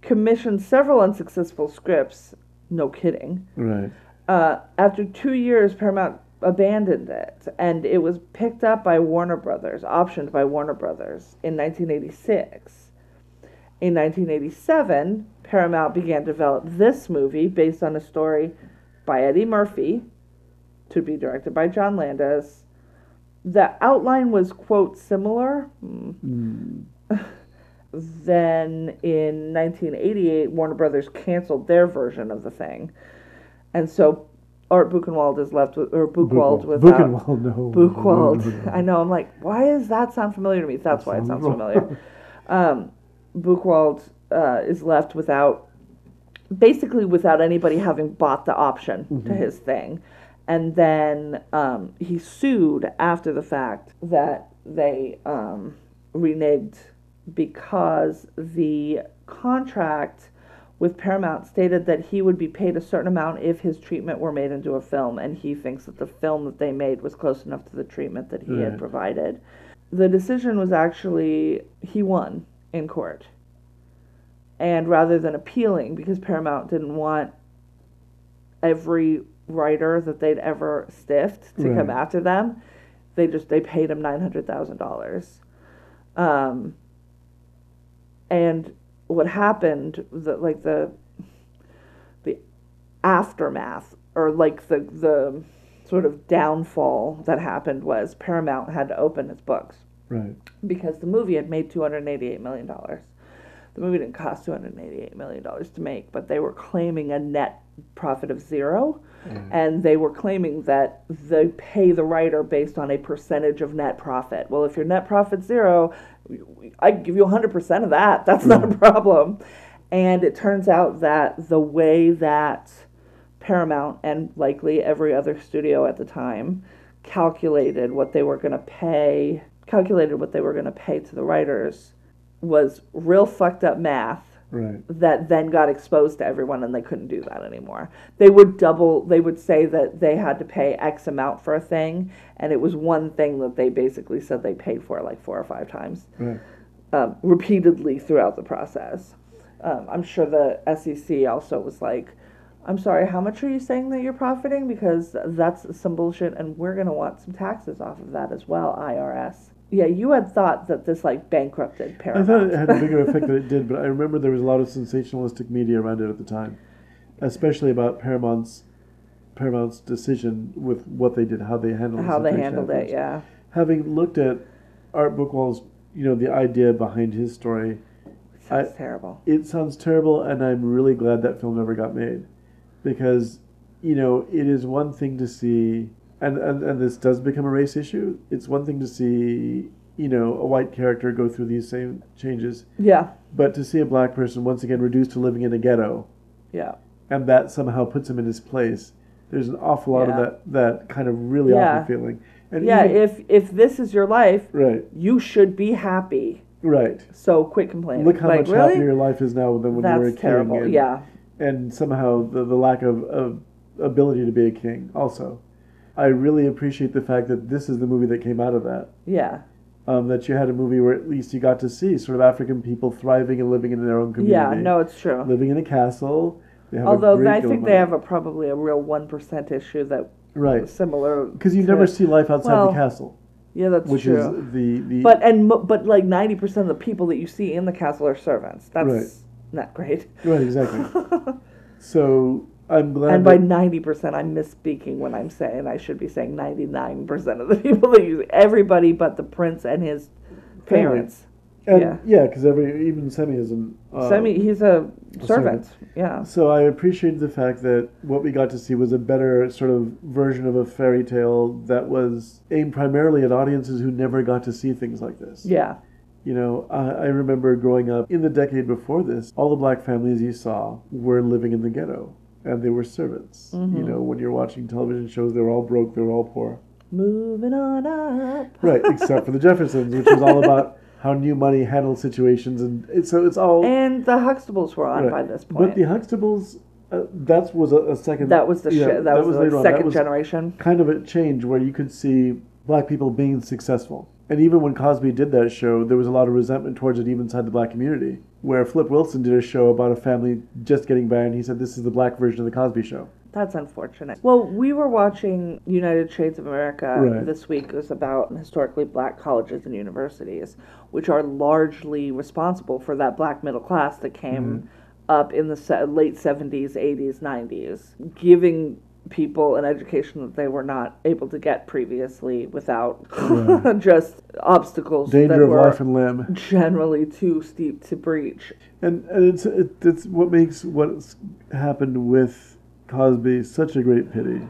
commissioned several unsuccessful scripts. No kidding. Right. Uh, after two years, Paramount abandoned it, and it was picked up by Warner Brothers, optioned by Warner Brothers in 1986. In 1987, Paramount began to develop this movie based on a story by Eddie Murphy, to be directed by John Landis. The outline was, quote, similar. Hmm. then in 1988, Warner Brothers canceled their version of the thing. And so Art Buchenwald is left with, or Buchwald without. Buchenwald, no. Buchwald. No, no, no. I know. I'm like, why does that sound familiar to me? That's why it sounds sounds familiar. Um, Buchwald uh, is left without, basically without anybody having bought the option to his thing. And then um, he sued after the fact that they um, reneged because the contract with Paramount stated that he would be paid a certain amount if his treatment were made into a film, and he thinks that the film that they made was close enough to the treatment that he had provided. The decision was actually he won in court. And rather than appealing, because Paramount didn't want every writer that they'd ever stiffed to come after them, they just they paid him nine hundred thousand dollars. Um, and what happened, the like the the aftermath or like the the sort of downfall that happened was Paramount had to open its books Right. because the movie had made two hundred eighty-eight million dollars. The movie didn't cost two hundred eighty-eight million dollars to make, but they were claiming a net profit of zero, mm. and they were claiming that they pay the writer based on a percentage of net profit. Well, if your net profit's zero, I give you hundred percent of that. That's not a mm. problem. And it turns out that the way that Paramount and likely every other studio at the time calculated what they were going to pay, calculated what they were going to pay to the writers was real fucked up math Right. that then got exposed to everyone and they couldn't do that anymore. They would double, they would say that they had to pay X amount for a thing, and it was one thing that they basically said they paid for like four or five times Right. um, repeatedly throughout the process. Um, I'm sure the SEC also was like, I'm sorry, how much are you saying that you're profiting? Because that's some bullshit, and we're going to want some taxes off of that as well, IRS. Yeah, you had thought that this like bankrupted Paramount. I thought it had a bigger effect than it did, but I remember there was a lot of sensationalistic media around it at the time, especially about Paramount's Paramount's decision with what they did, how they handled how they handled it, yeah. Having looked at Art Buchwald's, you know, the idea behind his story, Sounds I- terrible. it sounds terrible, and I'm really glad that film never got made, because, you know, it is one thing to see, and and, and this does become a race issue. It's one thing to see, you know, a white character go through these same changes, Yeah, but to see a black person once again reduced to living in a ghetto, yeah. and that somehow puts him in his place, there's an awful lot Yeah. of that that kind of really Yeah. awful feeling. And Yeah, even- if if this is your life, right, you should be happy. right. So quit complaining. Look how like, much really? happier your life is now than when you were a That's king. terrible. and- yeah. and somehow the, the lack of, of ability to be a king also i really appreciate the fact that this is the movie that came out of that Yeah. um, that you had a movie where at least you got to see sort of african people thriving and living in their own community Yeah, no, it's true. living in a castle they have a Although I think they have a probably a real one percent issue that right similar because you never see life outside Well, the castle Yeah, that's which true. is the the But and but like ninety percent of the people that you see in the castle are servants. That's Right. not great. right exactly. so I'm glad. And by ninety percent, I'm misspeaking when I'm saying I should be saying ninety nine percent of the people that you everybody but the prince and his parents. and, yeah. yeah, because every even Semmi is an. Uh, Semmi, he's a a servant. servant. Yeah. So I appreciated the fact that what we got to see was a better sort of version of a fairy tale that was aimed primarily at audiences who never got to see things like this. Yeah. You know, I, I remember growing up in the decade before this, all the black families you saw were living in the ghetto and they were servants. Mm-hmm. You know, when you're watching television shows, they're all broke, they're all poor. Moving on up. Right, except for the Jeffersons, which was all about how new money handled situations. And it, so it's all. And the Huxtables were on right. by this point. But the Huxtables, uh, that was a, a second. that was the yeah, shit. That, was, the on. That second was generation. kind of a change where you could see black people being successful. And even when Cosby did that show, there was a lot of resentment towards it, even inside the black community. Where Flip Wilson did a show about a family just getting by, and he said, This is the black version of the Cosby show. That's unfortunate. Well, we were watching United Shades of America Right. this week. It was about historically black colleges and universities, which are largely responsible for that black middle class that came Mm-hmm. up in the late 70s, 80s, 90s, giving people an education that they were not able to get previously without just obstacles that Danger of were life and limb. generally too steep to breach. And, and it's, it, it's what makes what's happened with Cosby such a great pity.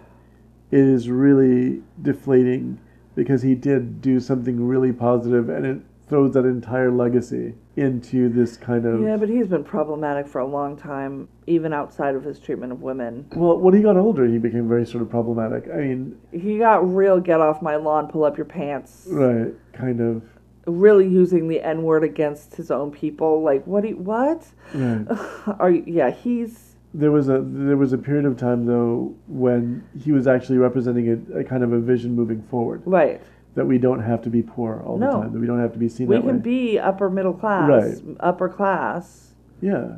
It is really deflating because he did do something really positive and it throws that entire legacy into this kind of. Yeah, but he's been problematic for a long time, even outside of his treatment of women. Well, when he got older, he became very sort of problematic. I mean, He got real get off my lawn, pull up your pants. right, kind of. Really using the N word against his own people. Like, what? Do you, what? Right. Are you, yeah? He's There was a there was a period of time though when he was actually representing a, a kind of a vision moving forward right. That we don't have to be poor all the time that we don't have to be seen We that can way. be upper middle class, Right. upper class, yeah,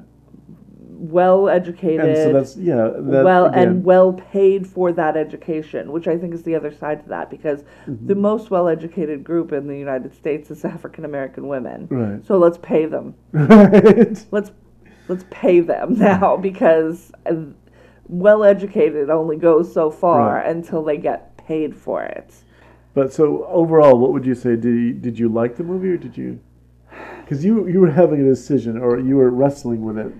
well educated, and so that's yeah that well again, and well paid for that education, which I think is the other side to that because Mm-hmm. the most well educated group in the United States is African American women. right So let's pay them. right let's let's pay them now because well educated only goes so far Right. until they get paid for it. But so overall what would you say did you, did you like the movie or did you because you you were having a decision or you were wrestling with it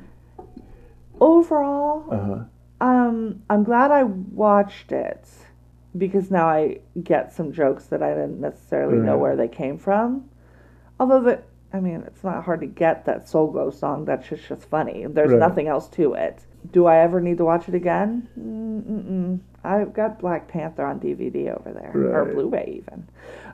Overall, uh-huh um, I'm glad I watched it because now I get some jokes that I didn't necessarily know where they came from. Although the, I mean, it's not hard to get that Soul Glo song. That's just just funny. There's Right. nothing else to it. Do I ever need to watch it again? Mm-mm. I've got Black Panther on DVD over there, or Right. Blu-ray even.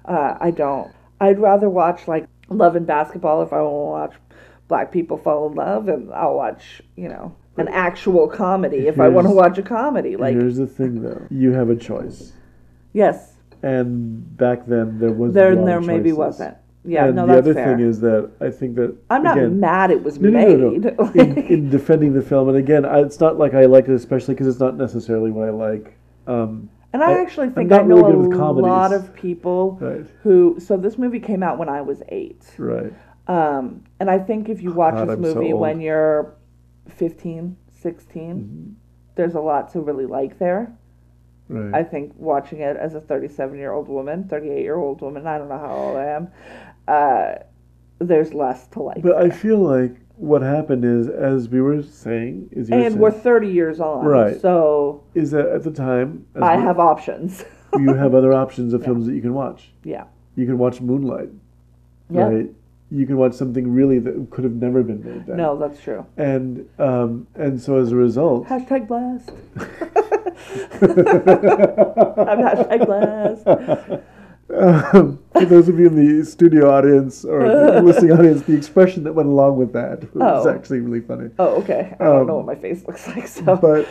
Uh, I don't. I'd rather watch like Love and Basketball if I want to watch black people fall in love, and I'll watch you know an actual comedy if I want to watch a comedy. Like here's the thing though you have a choice yes, and back then there was there there maybe wasn't. Yeah, and no, the other fair. thing is that I think that I'm not again, mad it was No, no, no, made. no. in, in defending the film, and again, I, it's not like I like it, especially because it's not necessarily what I like. Um, And I, I- actually think not I know really a lot of people right, who. So this movie came out when I was eight. right, Um, and I think if you watch God, this I'm so movie when you're 15, 16, Mm-hmm. there's a lot to really like there. right. I think watching it as a 37 year old woman, 38 year old woman, I don't know how old I am, uh, there's less to like. but I feel like what happened is, as we were saying, is you and saying, we're 30 years on. Right. So is that at the time as I we- have options. you have other options of films that you can watch. yeah. You can watch Moonlight, Yeah. right? You can watch something really that could have never been made then. No, that's true. And um, and so as a result, Hashtag blast. I'm hashtag blast. Um, for those of you in the studio audience or the listening audience, the expression that went along with that was Oh. actually really funny. Oh, okay. I don't Um, know what my face looks like, so. But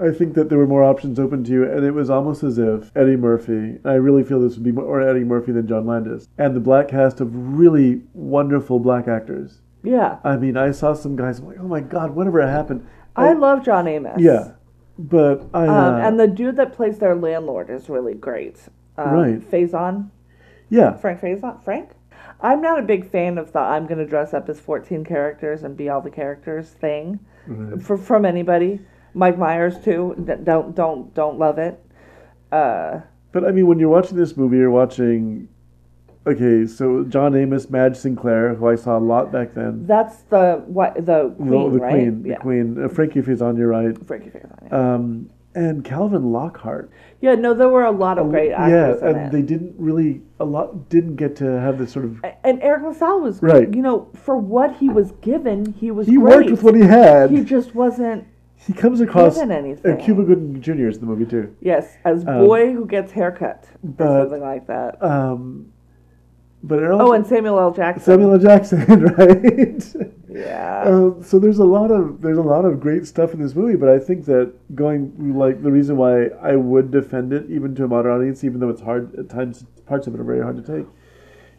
I think that there were more options open to you, and it was almost as if Eddie Murphy, I really feel this would be more Eddie Murphy than John Landis, and the black cast of really wonderful black actors. yeah. I mean, I saw some guys, I'm like, oh my God, whatever happened? I love John Amos. Yeah. But I. Um, uh, and the dude that plays their landlord is really great. Um, Right. Faison. Yeah, Frank Faison. Frank. I'm not a big fan of the I'm gonna dress up as 14 characters and be all the characters thing. Right. For from anybody. Mike Myers too. Don't don't don't love it. Uh, but I mean, when you're watching this movie, you're watching. Okay, so John Amos, Madge Sinclair, who I saw a lot back then. that's the what the queen, the, the right? Queen, yeah. the Queen, uh, Frankie Faison, you're right. Frankie Faison. Yeah. Um, and Calvin Lockhart. yeah, no, there were a lot of great actors yeah, and they didn't really a lot didn't get to have this sort of. and Eric LaSalle was Right. You know, for what he was given, he was He great. worked with what he had. He just wasn't He comes across. given Uh. Cuba Gooding Jr. is in the movie too. Yes, as Um, boy who gets haircut or but- something like that. Um, but Errol, Oh, and Samuel L. Jackson. Samuel L. Jackson, right? Yeah. Um, so there's a lot of there's a lot of great stuff in this movie, but I think that going like the reason why I would defend it even to a modern audience, even though it's hard at times, parts of it are very hard to take,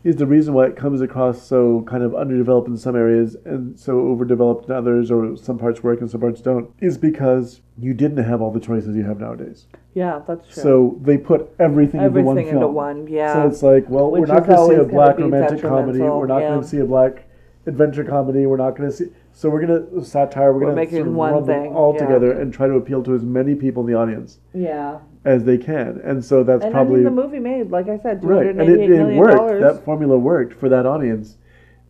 is the reason why it comes across so kind of underdeveloped in some areas and so overdeveloped in others, or some parts work and some parts don't, is because you didn't have all the choices you have nowadays. yeah, that's true. So they put everything, into one Everything film. into one, yeah. So it's like, well, Which we're not going to see a black romantic comedy. We're not yeah. going to see a black adventure comedy. We're not going to see. So we're going to satire. We're, We're going to making sort of one thing, all yeah. together and try to appeal to as many people in the audience yeah. as they can. And so that's And probably I mean, the movie made, like I said, right. And it, it worked. dollars. That formula worked for that audience.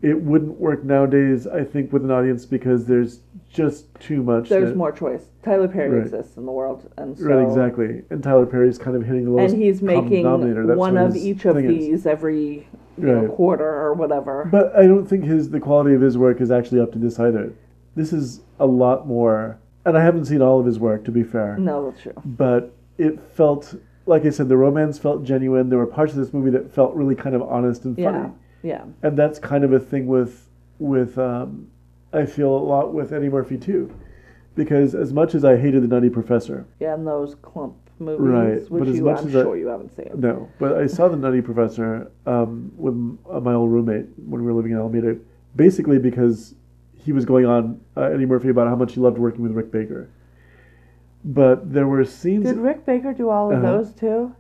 It wouldn't work nowadays, I think, with an audience because there's just too much. There's that- more choice. Tyler Perry Right. exists in the world, and so Right, exactly. And Tyler Perry's kind of hitting the lowest and he's making one of each of thing is. these every you know, quarter or whatever. But I don't think his the quality of his work is actually up to this either. This is a lot more, and I haven't seen all of his work to be fair, no, that's true. but it felt like I said, the romance felt genuine. There were parts of this movie that felt really kind of honest and funny, Yeah, yeah, and that's kind of a thing with with um, I feel a lot with Eddie Murphy too, because as much as I hated the Nutty Professor, yeah. And those Klump movies, Right, which but as you, much I'm as I- sure you haven't seen. No, but I saw the Nutty Professor um, with uh, my old roommate when we were living in Alameda, basically because he was going on uh, Eddie Murphy about how much he loved working with Rick Baker. But there were scenes. Did Rick Baker do all of Uh-huh. those too?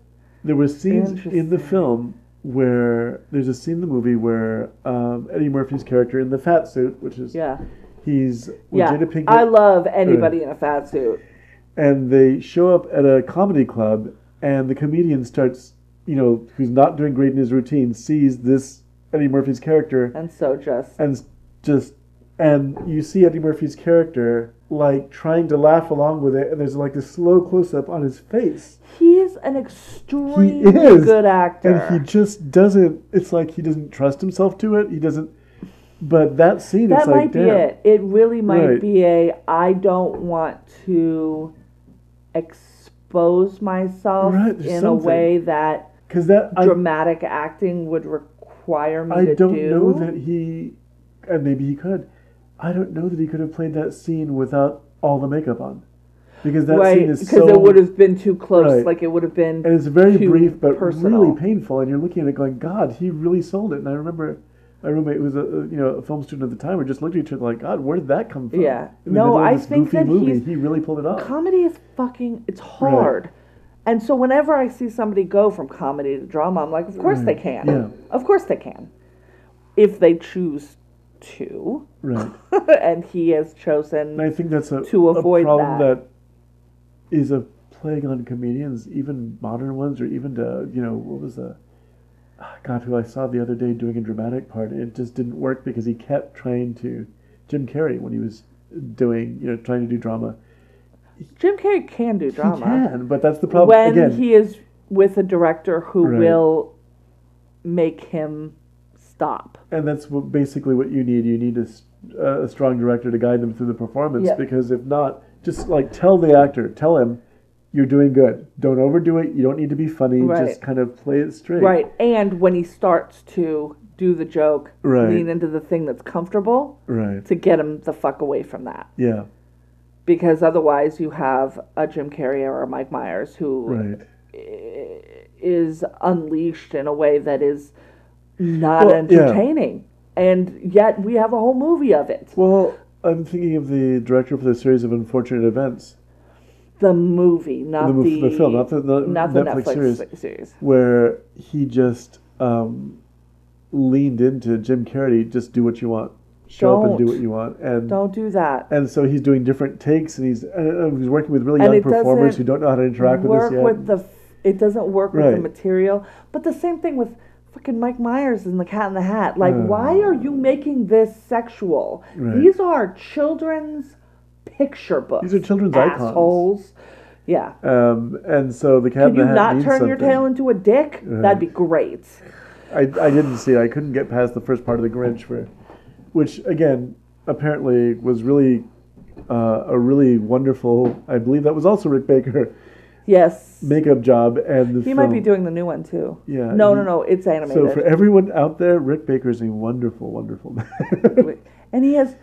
There were scenes in the film where there's a scene in the movie where um, Eddie Murphy's character in the fat suit, which is Yeah, he's with yeah. Jada Pinkett, I love anybody in a fat suit. And they show up at a comedy club, and the comedian starts, you know, who's not doing great in his routine, sees this Eddie Murphy's character, And so just and just, and you see Eddie Murphy's character like trying to laugh along with it, and there's like a slow close up on his face, he's an extremely is, good actor. and he just doesn't. It's like he doesn't trust himself to it. He doesn't. But that scene, that it's might like, be damn. it. It really might Right. be a I don't want to expose myself Right, in something. a way that Because that I, dramatic acting would require me I to don't do. know that he, and maybe he could. I don't know that he could have played that scene without all the makeup on, because that right, scene is because so. it would have been too close. Right. Like it would have been. and it's very brief, but personal. really painful. And you're looking at it going, God, he really sold it. And I remember my roommate, who was a you know a film student at the time, we just looked at each other like, God, where did that come from? Yeah. In No, I think that he really pulled it off. comedy is fucking. It's hard. And so whenever I see somebody go from comedy to drama, I'm like, of course they can. yeah. Of course they can, if they choose to. right. and he has chosen. And I think that's a, To avoid a problem that. that is a plague on comedians, even modern ones, or even to you know what was the God who I saw the other day doing a dramatic part. It just didn't work because he kept trying to Jim Carrey when he was doing you know trying to do drama. Jim Carrey can do He drama can, but that's the problem when again. he is with a director who Right. will make him stop. and that's what, basically what you need. You need a strong director to guide them through the performance Yep. because if not, just like tell the actor, tell him you're doing good. Don't overdo it. You don't need to be funny. Right. Just kind of play it straight. Right. And when he starts to do the joke, Right. lean into the thing that's comfortable Right. to get him the fuck away from that. Yeah. Because otherwise, you have a Jim Carrey or a Mike Myers who Right. is unleashed in a way that is not Well, yeah. entertaining. And yet, we have a whole movie of it. Well, I'm thinking of the director for the series of unfortunate events, The movie, not the, the, the film, not the, the not the Netflix, Netflix series, series. where he just um, leaned into Jim Carrey. Just do what you want, show up and do what you want, and Don't do that. and so he's doing different takes, and he's uh, he's working with really And young performers who don't know how to interact with us yet. with the. It doesn't work with the material. But the same thing with fucking Mike Myers and the Cat in the Hat. Like, Uh. why are you making this sexual? Right. These are children's picture books. These are children's icons. assholes. Yeah. um, and so the cat Can you not turn your tail into a dick? Right. That'd be great. I, I didn't see it. I couldn't get past the first part of the Grinch, for, which again apparently was really uh, a really wonderful. I believe that was also Rick Baker Yes. makeup job, and the He might be doing the new one too. Yeah, No, he- no, no. It's animated. So for everyone out there, Rick Baker is a wonderful, wonderful man. and he has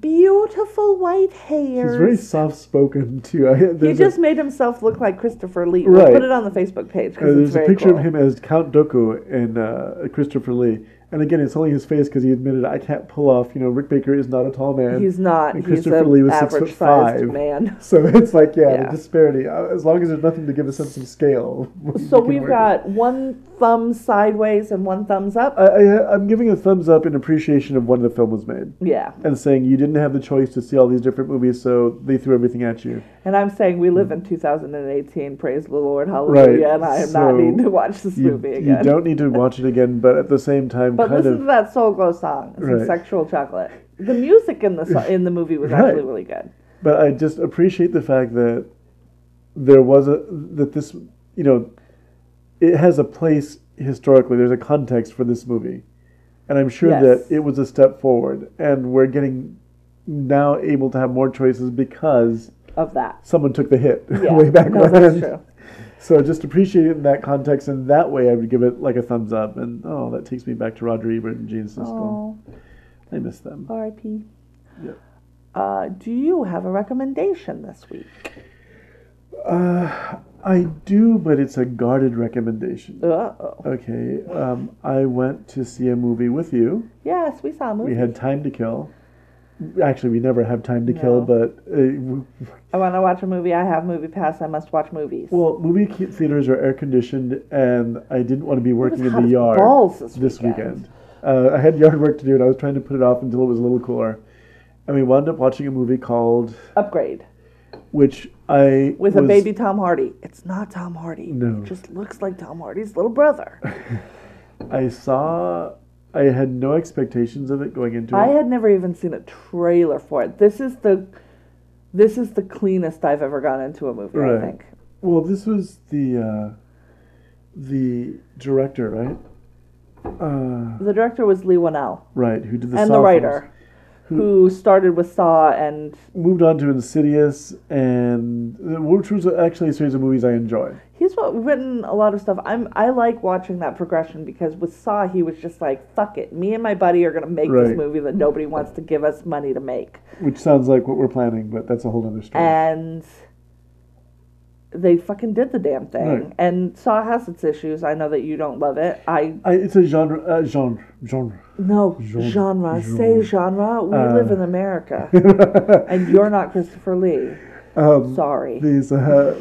beautiful white hair. He's very soft spoken too. I, He there's a- just made himself look like Christopher Lee. We'll put it on the Facebook page Uh, because it's there's a picture cool. of him as Count Dooku and uh, Christopher Lee, and again, it's only his face because he admitted I can't pull off. You know, Rick Baker is not a tall man. He's not. and Christopher an Lee was six foot five. man. So it's like, yeah, Yeah. the disparity. Uh, As long as there's nothing to give a sense of scale. So we've got one thumb sideways and one thumbs up. I, I, I'm giving a thumbs up in appreciation of when the film was made, yeah. and saying you didn't have the choice to see all these different movies, so they threw everything at you. And I'm saying we live mm. in 2018. Praise the Lord. Hallelujah. Right, And I am so not needing to watch this You, movie again. you don't need to watch it again, but at the same time, but listen of. to that Soul Glo song. Some Right. sexual chocolate. The music in the so- in the movie was Right. actually really good. But I just appreciate the fact that there was a that this you know it has a place historically. There's a context for this movie, and I'm sure Yes. that it was a step forward. And we're getting now able to have more choices because Of that. someone took the hit Yeah. way back no, when. that's true. So just appreciate it in that context, and that way I would give it like a thumbs up. And oh, that takes me back to Roger Ebert and Gene Siskel. I miss them. R.I.P. Yep. Uh, do you have a recommendation this week? Uh, I do, but it's a guarded recommendation. Uh-oh. Okay, um, I went to see a movie with you. Yes, we saw a movie. We had time to kill. Actually, we never have time to kill, but uh, I want to watch a movie. I have movie pass. I must watch movies. well, movie theaters are air conditioned, and I didn't want to be working in the yard balls this, this weekend. weekend. Uh, I had yard work to do, and I was trying to put it off until it was a little cooler. And we wound up watching a movie called, Upgrade which I with a baby Tom Hardy. It's not Tom Hardy. No. It just looks like Tom Hardy's little brother. I saw. I had no expectations of it going into I it. had never even seen a trailer for it. This is the this is the cleanest I've ever gone into a movie, I think. Well, this was the uh, the director, right? Uh, The director was Leigh Whannell. right, who did the and the writer. Hmm. Who started with Saw and moved on to Insidious, and which was actually a series of movies I enjoy. he's written a lot of stuff. I'm I like watching that progression because with Saw he was just like, fuck it. Me and my buddy are gonna make Right. this movie that nobody wants to give us money to make. Which sounds like what we're planning, but that's a whole other story. and they fucking did the damn thing. Right. And Saw has its issues. I know that you don't love it. I I, it's a genre, uh, genre, genre. no Genre. genre. Say genre. We Uh. live in America, and you're not Christopher Lee. Um, Sorry. these, uh,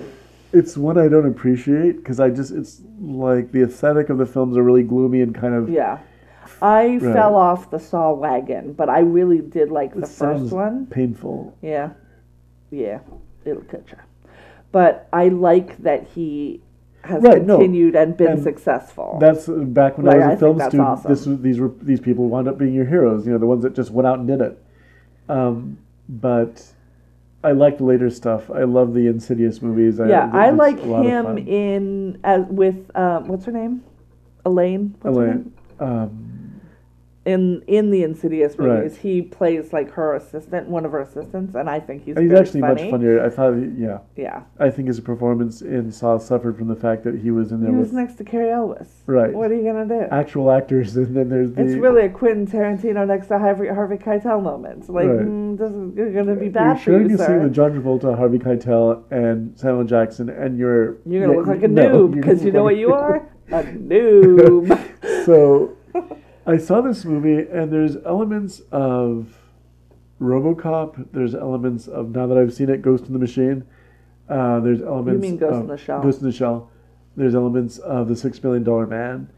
it's one I don't appreciate because I just, it's like the aesthetic of the films are really gloomy and kind of. Yeah. I Right. fell off the Saw wagon, but I really did like the it first one. painful. Yeah. Yeah. It'll cut you. But I like that he has Right, no. continued and been And successful. That's uh, back when Like, I was I a think film that's student. awesome. This was, these were these people wound up being your heroes. You know, the ones that just went out and did it. Um, but I like the later stuff. I love the Insidious movies. yeah, I a like him in as with um, what's her name, Elaine. What's her name? Um, In in the Insidious Right. movies, he plays like her assistant, one of her assistants, and I think he's he's actually funny. much funnier. I thought, he- yeah, Yeah, I think his performance in Saw suffered from the fact that he was in there he was next to Cary Elwes. Right. What are you gonna do? actual actors, and then there's the. It's really a Quentin Tarantino next to Harvey, Harvey Keitel moment. Like, Right. mm, this is going to be You're bad for sharing you, scene sir. with John Travolta, Harvey Keitel, and Samuel Jackson, and you're You're going to yeah, look like a no, noob you're because you know what you are? A noob. so I saw this movie, and there's elements of RoboCop. There's elements of now that I've seen it, Ghost in the Machine. Uh, there's elements. You mean Ghost of in the Shell. Ghost in the Shell. There's elements of the Six Million Dollar Man.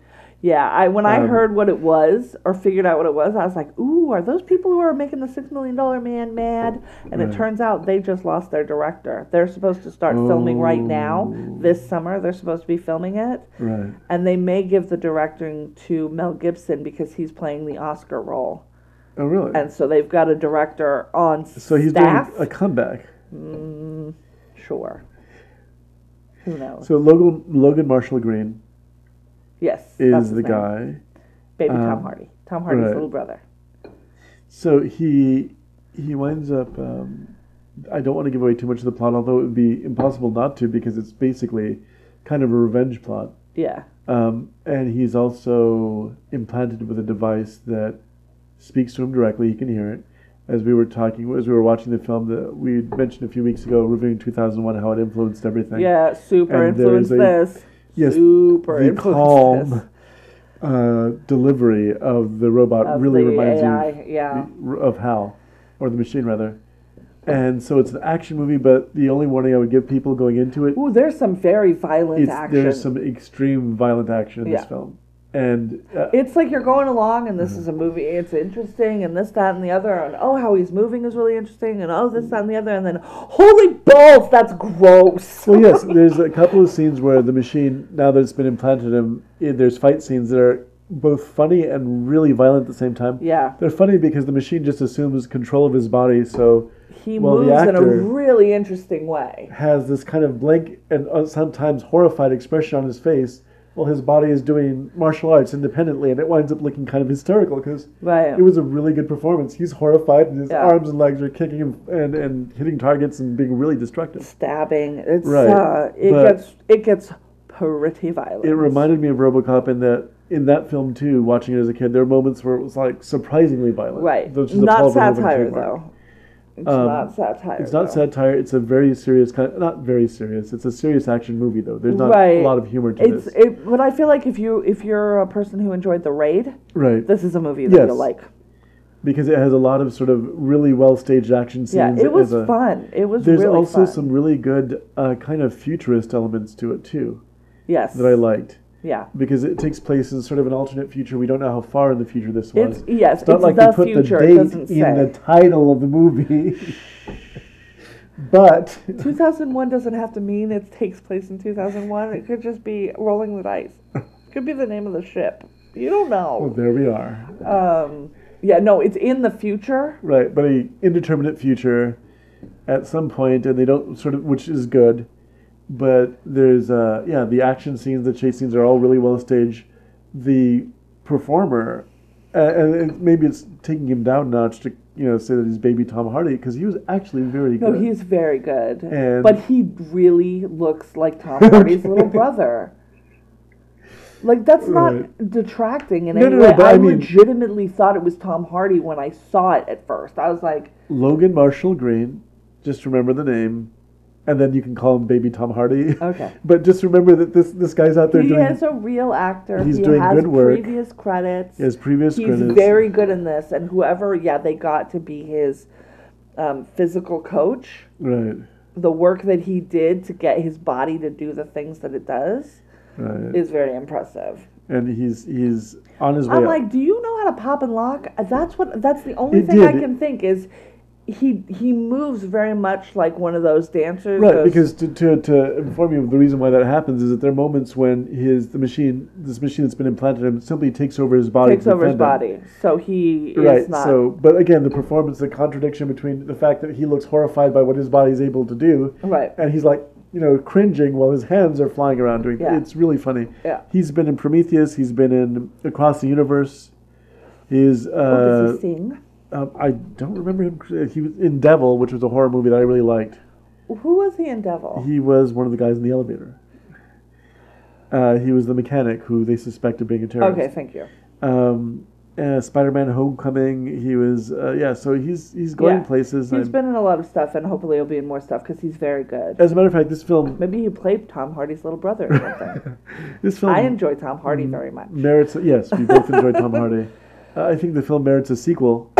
Yeah, I when I Um, heard what it was or figured out what it was, I was like, "Ooh, are those people who are making the Six Million Dollar Man mad?" And it turns out they just lost their director. They're supposed to start filming right now Oh. this summer. They're supposed to be filming it, Right. and they may give the directing to Mel Gibson because he's playing the Oscar role, Oh, really? and so they've got a director on so he's staff. doing a comeback. Mm, sure. Who knows? So Logan Logan Marshall Green yes, is the name. guy. Baby Tom um, Hardy. Tom Hardy's right. little brother. So he he winds up. Um, I don't want to give away too much of the plot, although it would be impossible not to because it's basically kind of a revenge plot. Yeah. Um, and he's also implanted with a device that speaks to him directly. He can hear it. As we were talking, as we were watching the film that we mentioned a few weeks ago, reviewing 2001, how it influenced everything. Yeah, super And influenced a- this. Yes, super the calm uh, delivery of the robot Of really the reminds AI, you yeah. of Hal, or the machine rather. And so it's an action movie, but the only warning I would give people going into it, Ooh, there's some very violent action. there's some extreme violent action in Yeah. this film. And uh, It's like you're going along, and this Mm-hmm. is a movie. It's interesting, and this, that, and the other, and oh, how he's moving is really interesting, and oh, this, that, and the other, and then holy balls, that's gross. well, yes, there's a couple of scenes where the machine, now that it's been implanted in him, there's fight scenes that are both funny and really violent at the same time. yeah, They're funny because the machine just assumes control of his body, so he Well, moves in a really interesting way. has this kind of blank and uh, sometimes horrified expression on his face while his body is doing martial arts independently, and it winds up looking kind of hysterical because Right. it was a really good performance. He's horrified, and his Yeah. arms and legs are kicking him and, and hitting targets and being really destructive. Stabbing. It's Right, uh, it but- gets it gets pretty violent. It reminded me of RoboCop in that in that film too. Watching it as a kid, there were moments where it was like surprisingly violent. right. which is a Not satire though. It's Um, not satire. It's not though. satire. It's a very serious kind. not very serious. It's a serious action movie though. There's not Right. a lot of humor to It's this. it, but I feel like if you if you're a person who enjoyed The Raid, right. this is a movie that Yes. you'll like. because it has a lot of sort of really well staged action scenes. Yeah, it was a- fun. It was There's really also fun. some really good uh, kind of futurist elements to it too yes that I liked yeah. because it takes place in sort of an alternate future. We don't know how far in the future this It's was. yes, It's not it's like the they put future. the date in the title of the movie. but 2001 doesn't have to mean it takes place in 2001. It could just be rolling the dice. Could be the name of the ship. You don't know. well, there we are. Um, yeah, no, it's in the future. Right, but a indeterminate future at some point, and they don't sort of, which is good. But there's, uh, yeah, the action scenes, the chase scenes are all really well staged. The performer, uh, and it, maybe it's taking him down a notch to, you know, say that he's baby Tom Hardy because he was actually very good. No, he's very good. And- but he really looks like Tom Hardy's little brother. Like that's not Right. detracting in No, any no, no, way. but I, I mean- legitimately thought it was Tom Hardy when I saw it at first. I was like, Logan Marshall Green, just remember the name, and then you can call him baby Tom Hardy. okay. but just remember that this this guy's out there He doing is a real actor. He's he doing has good work. previous credits. his previous He's credits. very good in this, and whoever, yeah, they got to be his um, physical coach. right, The work that he did to get his body to do the things that it does right. is very impressive. and he's he's on his way. I'm up. like, do you know how to pop and lock? That's what. That's the only It thing I can think is. He he moves very much like one of those dancers. Right, those- because to, to, to inform you of the reason why that happens is that there are moments when his the machine this machine that's been implanted in him simply takes over his body. takes over his defend him. body, so he Right. is not. So, but again, the performance, the contradiction between the fact that he looks horrified by what his body is able to do, right. and he's like, you know, cringing while his hands are flying around doing. Yeah. It's really funny. Yeah. He's been in Prometheus. He's been in Across the Universe. He's. Oh, Uh, does he sing? Um, I don't remember him. He was in Devil, which was a horror movie that I really liked. Who was he in Devil? He was one of the guys in the elevator. Uh, he was the mechanic who they suspected being a terrorist. Okay, thank you. Um, uh, Spider-Man: Homecoming. He was. Uh, yeah. So he's he's going Yeah. places. He's I'm- been in a lot of stuff, and hopefully he'll be in more stuff because he's very good. as a matter of fact, this film. Maybe he played Tom Hardy's little brother or something. This film I enjoy Tom. Hardy very much. merits. Yes, we both enjoyed Tom Hardy. Uh, I think the film merits a sequel.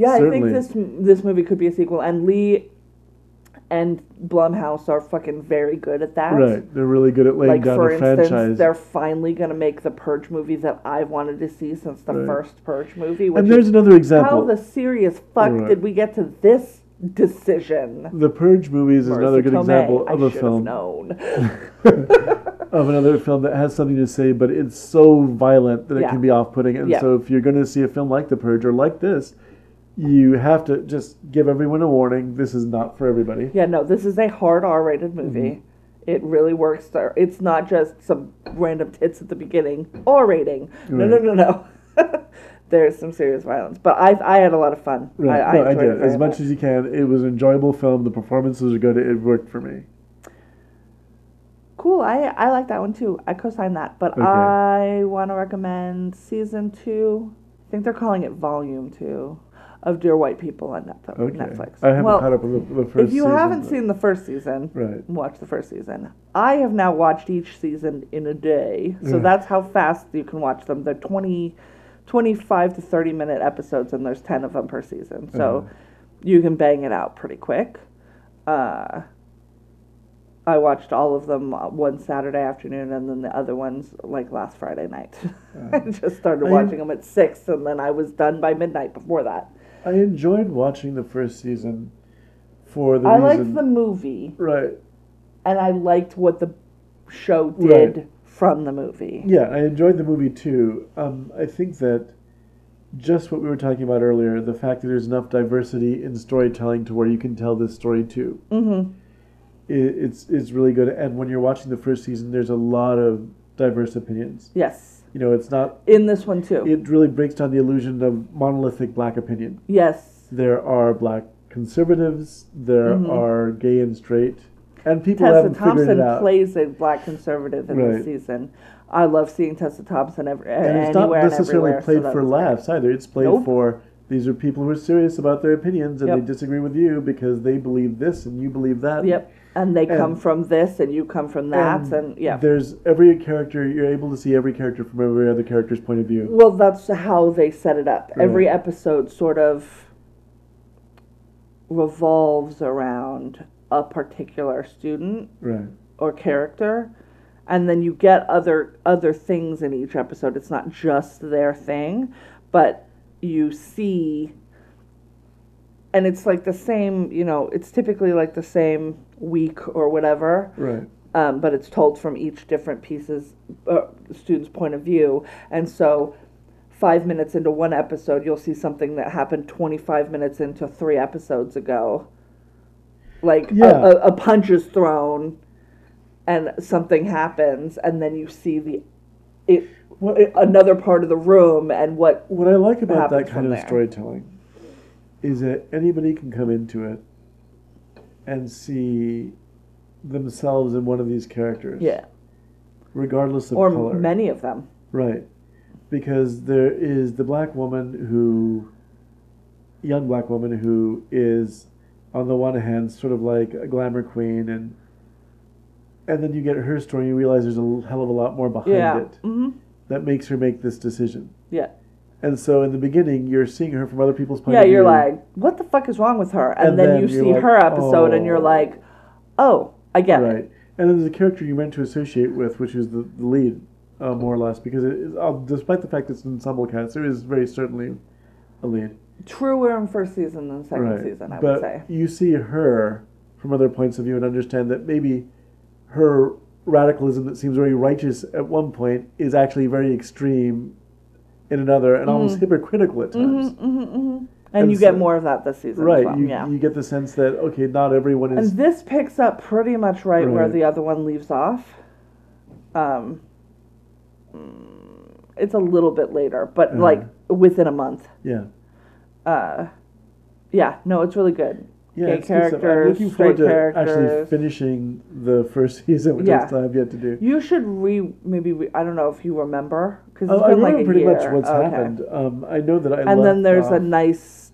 Yeah, Certainly. I think this this movie could be a sequel, and Leigh and Blumhouse are fucking very good at that. Right. They're really good at laying Like down for a instance, franchise. they're finally gonna make the Purge movie that I've wanted to see since the Right. first Purge movie. Which And there's is another example. how the serious fuck Right. did we get to this decision? The Purge movies is another good Tomei, example of a should film have known. of another film that has something to say, but it's so violent that it can be off-putting. And Yeah. so, if you're going to see a film like The Purge or like this, you have to just give everyone a warning. This is not for everybody. Yeah, no, this is a hard R-rated movie. Mm-hmm. It really works. There, it's not just some random tits at the beginning. R rating. No, no, Right. no, no. There's some serious violence, but I I had a lot of fun. Right. I, no, I it did as much as you can. It was an enjoyable film. The performances are good. It worked for me. Cool. I I like that one too. I co-sign that, but Okay. I want to recommend season two. I think they're calling it volume two of Dear White People on Netflix. Okay. Netflix. I haven't well, caught up with the, the first. if you season, haven't seen the first season, Right. watch the first season. I have now watched each season in a day. So Yeah. that's how fast you can watch them. They're 20, 25 to 30 minute episodes, and there's 10 of them per season. So Uh-huh. you can bang it out pretty quick. Uh, I watched all of them uh, one Saturday afternoon, and then the other ones like last Friday night. I just started watching them at six, and then I was done by midnight before that. I enjoyed watching the first season for the I reason. liked the movie, Right. and I liked what the show did Right. from the movie. Yeah, I enjoyed the movie too. Um, I think that just what we were talking about earlier, the fact that there's enough diversity in storytelling to where you can tell this story too, Mm-hmm. i it's it's really good. And when you're watching the first season, there's a lot of diverse opinions. Yes. You know, it's not. In this one too. It really breaks down the illusion of monolithic black opinion. yes. There are black conservatives. There Mhm. are gay and straight, and people Tessa haven't figured Thompson it out. plays a black conservative in Right. this season. I love seeing Tessa Thompson every, and it's not necessarily so played that for great. laughs either. It's played Nope. for these are people who are serious about their opinions and Yep. they disagree with you because they believe this and you believe that. Yep. And they come from this, and you come from that, and, yeah. There's every character you're able to see every character from every other character's point of view. Well, that's how they set it up. Every episode sort of revolves around a particular student Right. or character and then you get other other things in each episode it's not just their thing but you see and it's like the same you know it's typically like the same week or whatever Right. um, but it's told from each different pieces uh, student's point of view and so five minutes into one episode you'll see something that happened 25 minutes into three episodes ago like a- Yeah. a, a punch is thrown and something happens and then you see the it, What, it another part of the room and what what I like about that kind of there. storytelling is that anybody can come into it and see themselves in one of these characters. yeah Regardless of or color. many of them Right. Because there is the black woman who, young black woman who is, on the one hand, sort of like a glamour queen, and and then you get her story, and you realize there's a hell of a lot more behind yeah it hmm that makes her make this decision. yeah And so in the beginning, you're seeing her from other people's point yeah of view. Yeah, you're like what the fuck is wrong with her and, And then, then you see like, her episode and you're oh. like oh i get it right. And then there's a character you're meant to associate with, which is the, the lead, uh, more or less, because it is, uh, despite the fact it's an ensemble cast, there is very certainly a lead. truer in first season than second season i but would say you see her from other points of view and understand that maybe her radicalism that seems very righteous at one point is actually very extreme in another and almost hypocritical at times. hmm hmm and, And you get more of that this season Right. as well. you, yeah you get the sense that okay, not everyone is And this picks up pretty much right, where the other one leaves off. Um, mm, it's a little bit later, but Uh-huh. like within a month. yeah. Uh, yeah, no, it's really good. Yeah, Gay it's good. I'm characters, looking forward to straight actually finishing the first season, which Yeah. I still have yet to do. You should re maybe re- I don't know if you remember because Oh, I been like remember a pretty year. much what's Okay. happened. Um, I know that I And then there's a nice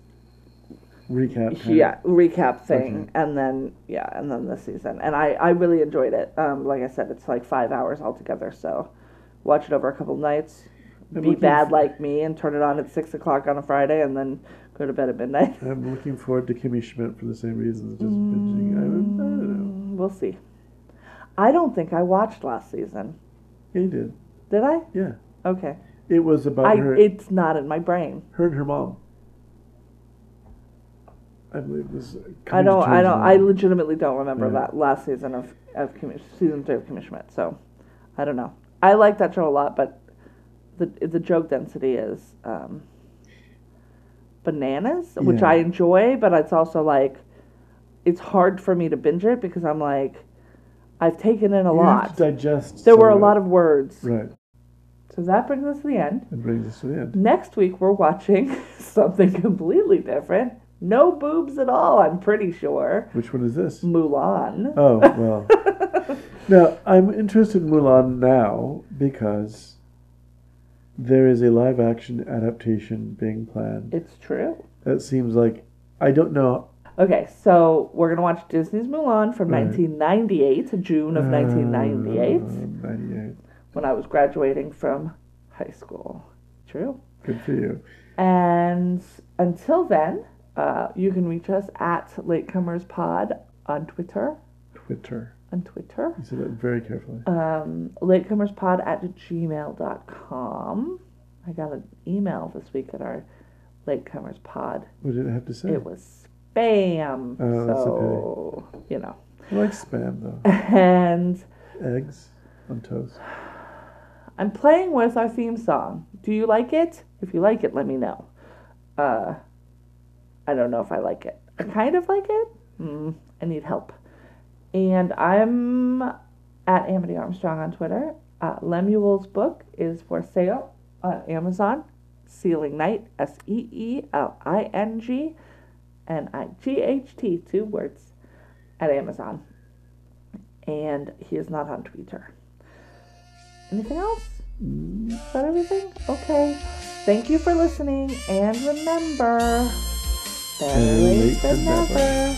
recap. kind yeah recap thing Okay. and then yeah and then this season and i i really enjoyed it um like i said it's like five hours altogether so watch it over a couple nights I'm be bad f- like me and turn it on at six o'clock on a friday and then go to bed at midnight. I'm looking forward to Kimmy Schmidt for the same reasons, just binging. I, don't- I don't know. Mm, We'll see. I don't think I watched last season. Yeah, you did. Did I? Yeah. Okay. It was about I her, it's not in my brain. her and her mom. I believe it was. I don't. I don't. I legitimately don't remember Yeah. that last season of of season three of Schmidt. So, I don't know. I like that show a lot, but the the joke density is um, bananas, which I enjoy, but it's also like it's hard for me to binge it because I'm like I've taken in a You lot. to digest. There were a lot of words. Right. So that brings us to the end. That brings us to the end. Next week we're watching something completely different. No boobs at all. I'm pretty sure. Which one is this? Mulan. Oh well. now I'm interested in Mulan now because there is a live action adaptation being planned. It's true. That seems like I don't know. Okay, so we're gonna watch Disney's Mulan from Right. 1998 June of 1998, Uh, 98. When I was graduating from high school. True. Good for you. And until then, uh, you can reach us at Latecomers Pod on Twitter. Twitter. On Twitter. You said that very carefully. Um, latecomerspod at gmail.com. I got an email this week at our Latecomers Pod. what did it have to say? It was spam. Oh, that's a so, you know. I like spam though. And Eggs on toast. I'm playing with our theme song. Do you like it? If you like it, let me know. Uh, I don't know if I like it. I kind of like it. Mm, I need help. And I'm at Amity Armstrong on Twitter. Uh, Lemuel's book is for sale on Amazon. Seeling Night, S E E L I N G N I G H T, two words, at Amazon. And he is not on Twitter. Anything else? Is that everything? Okay. Thank you for listening, and remember, better late than never.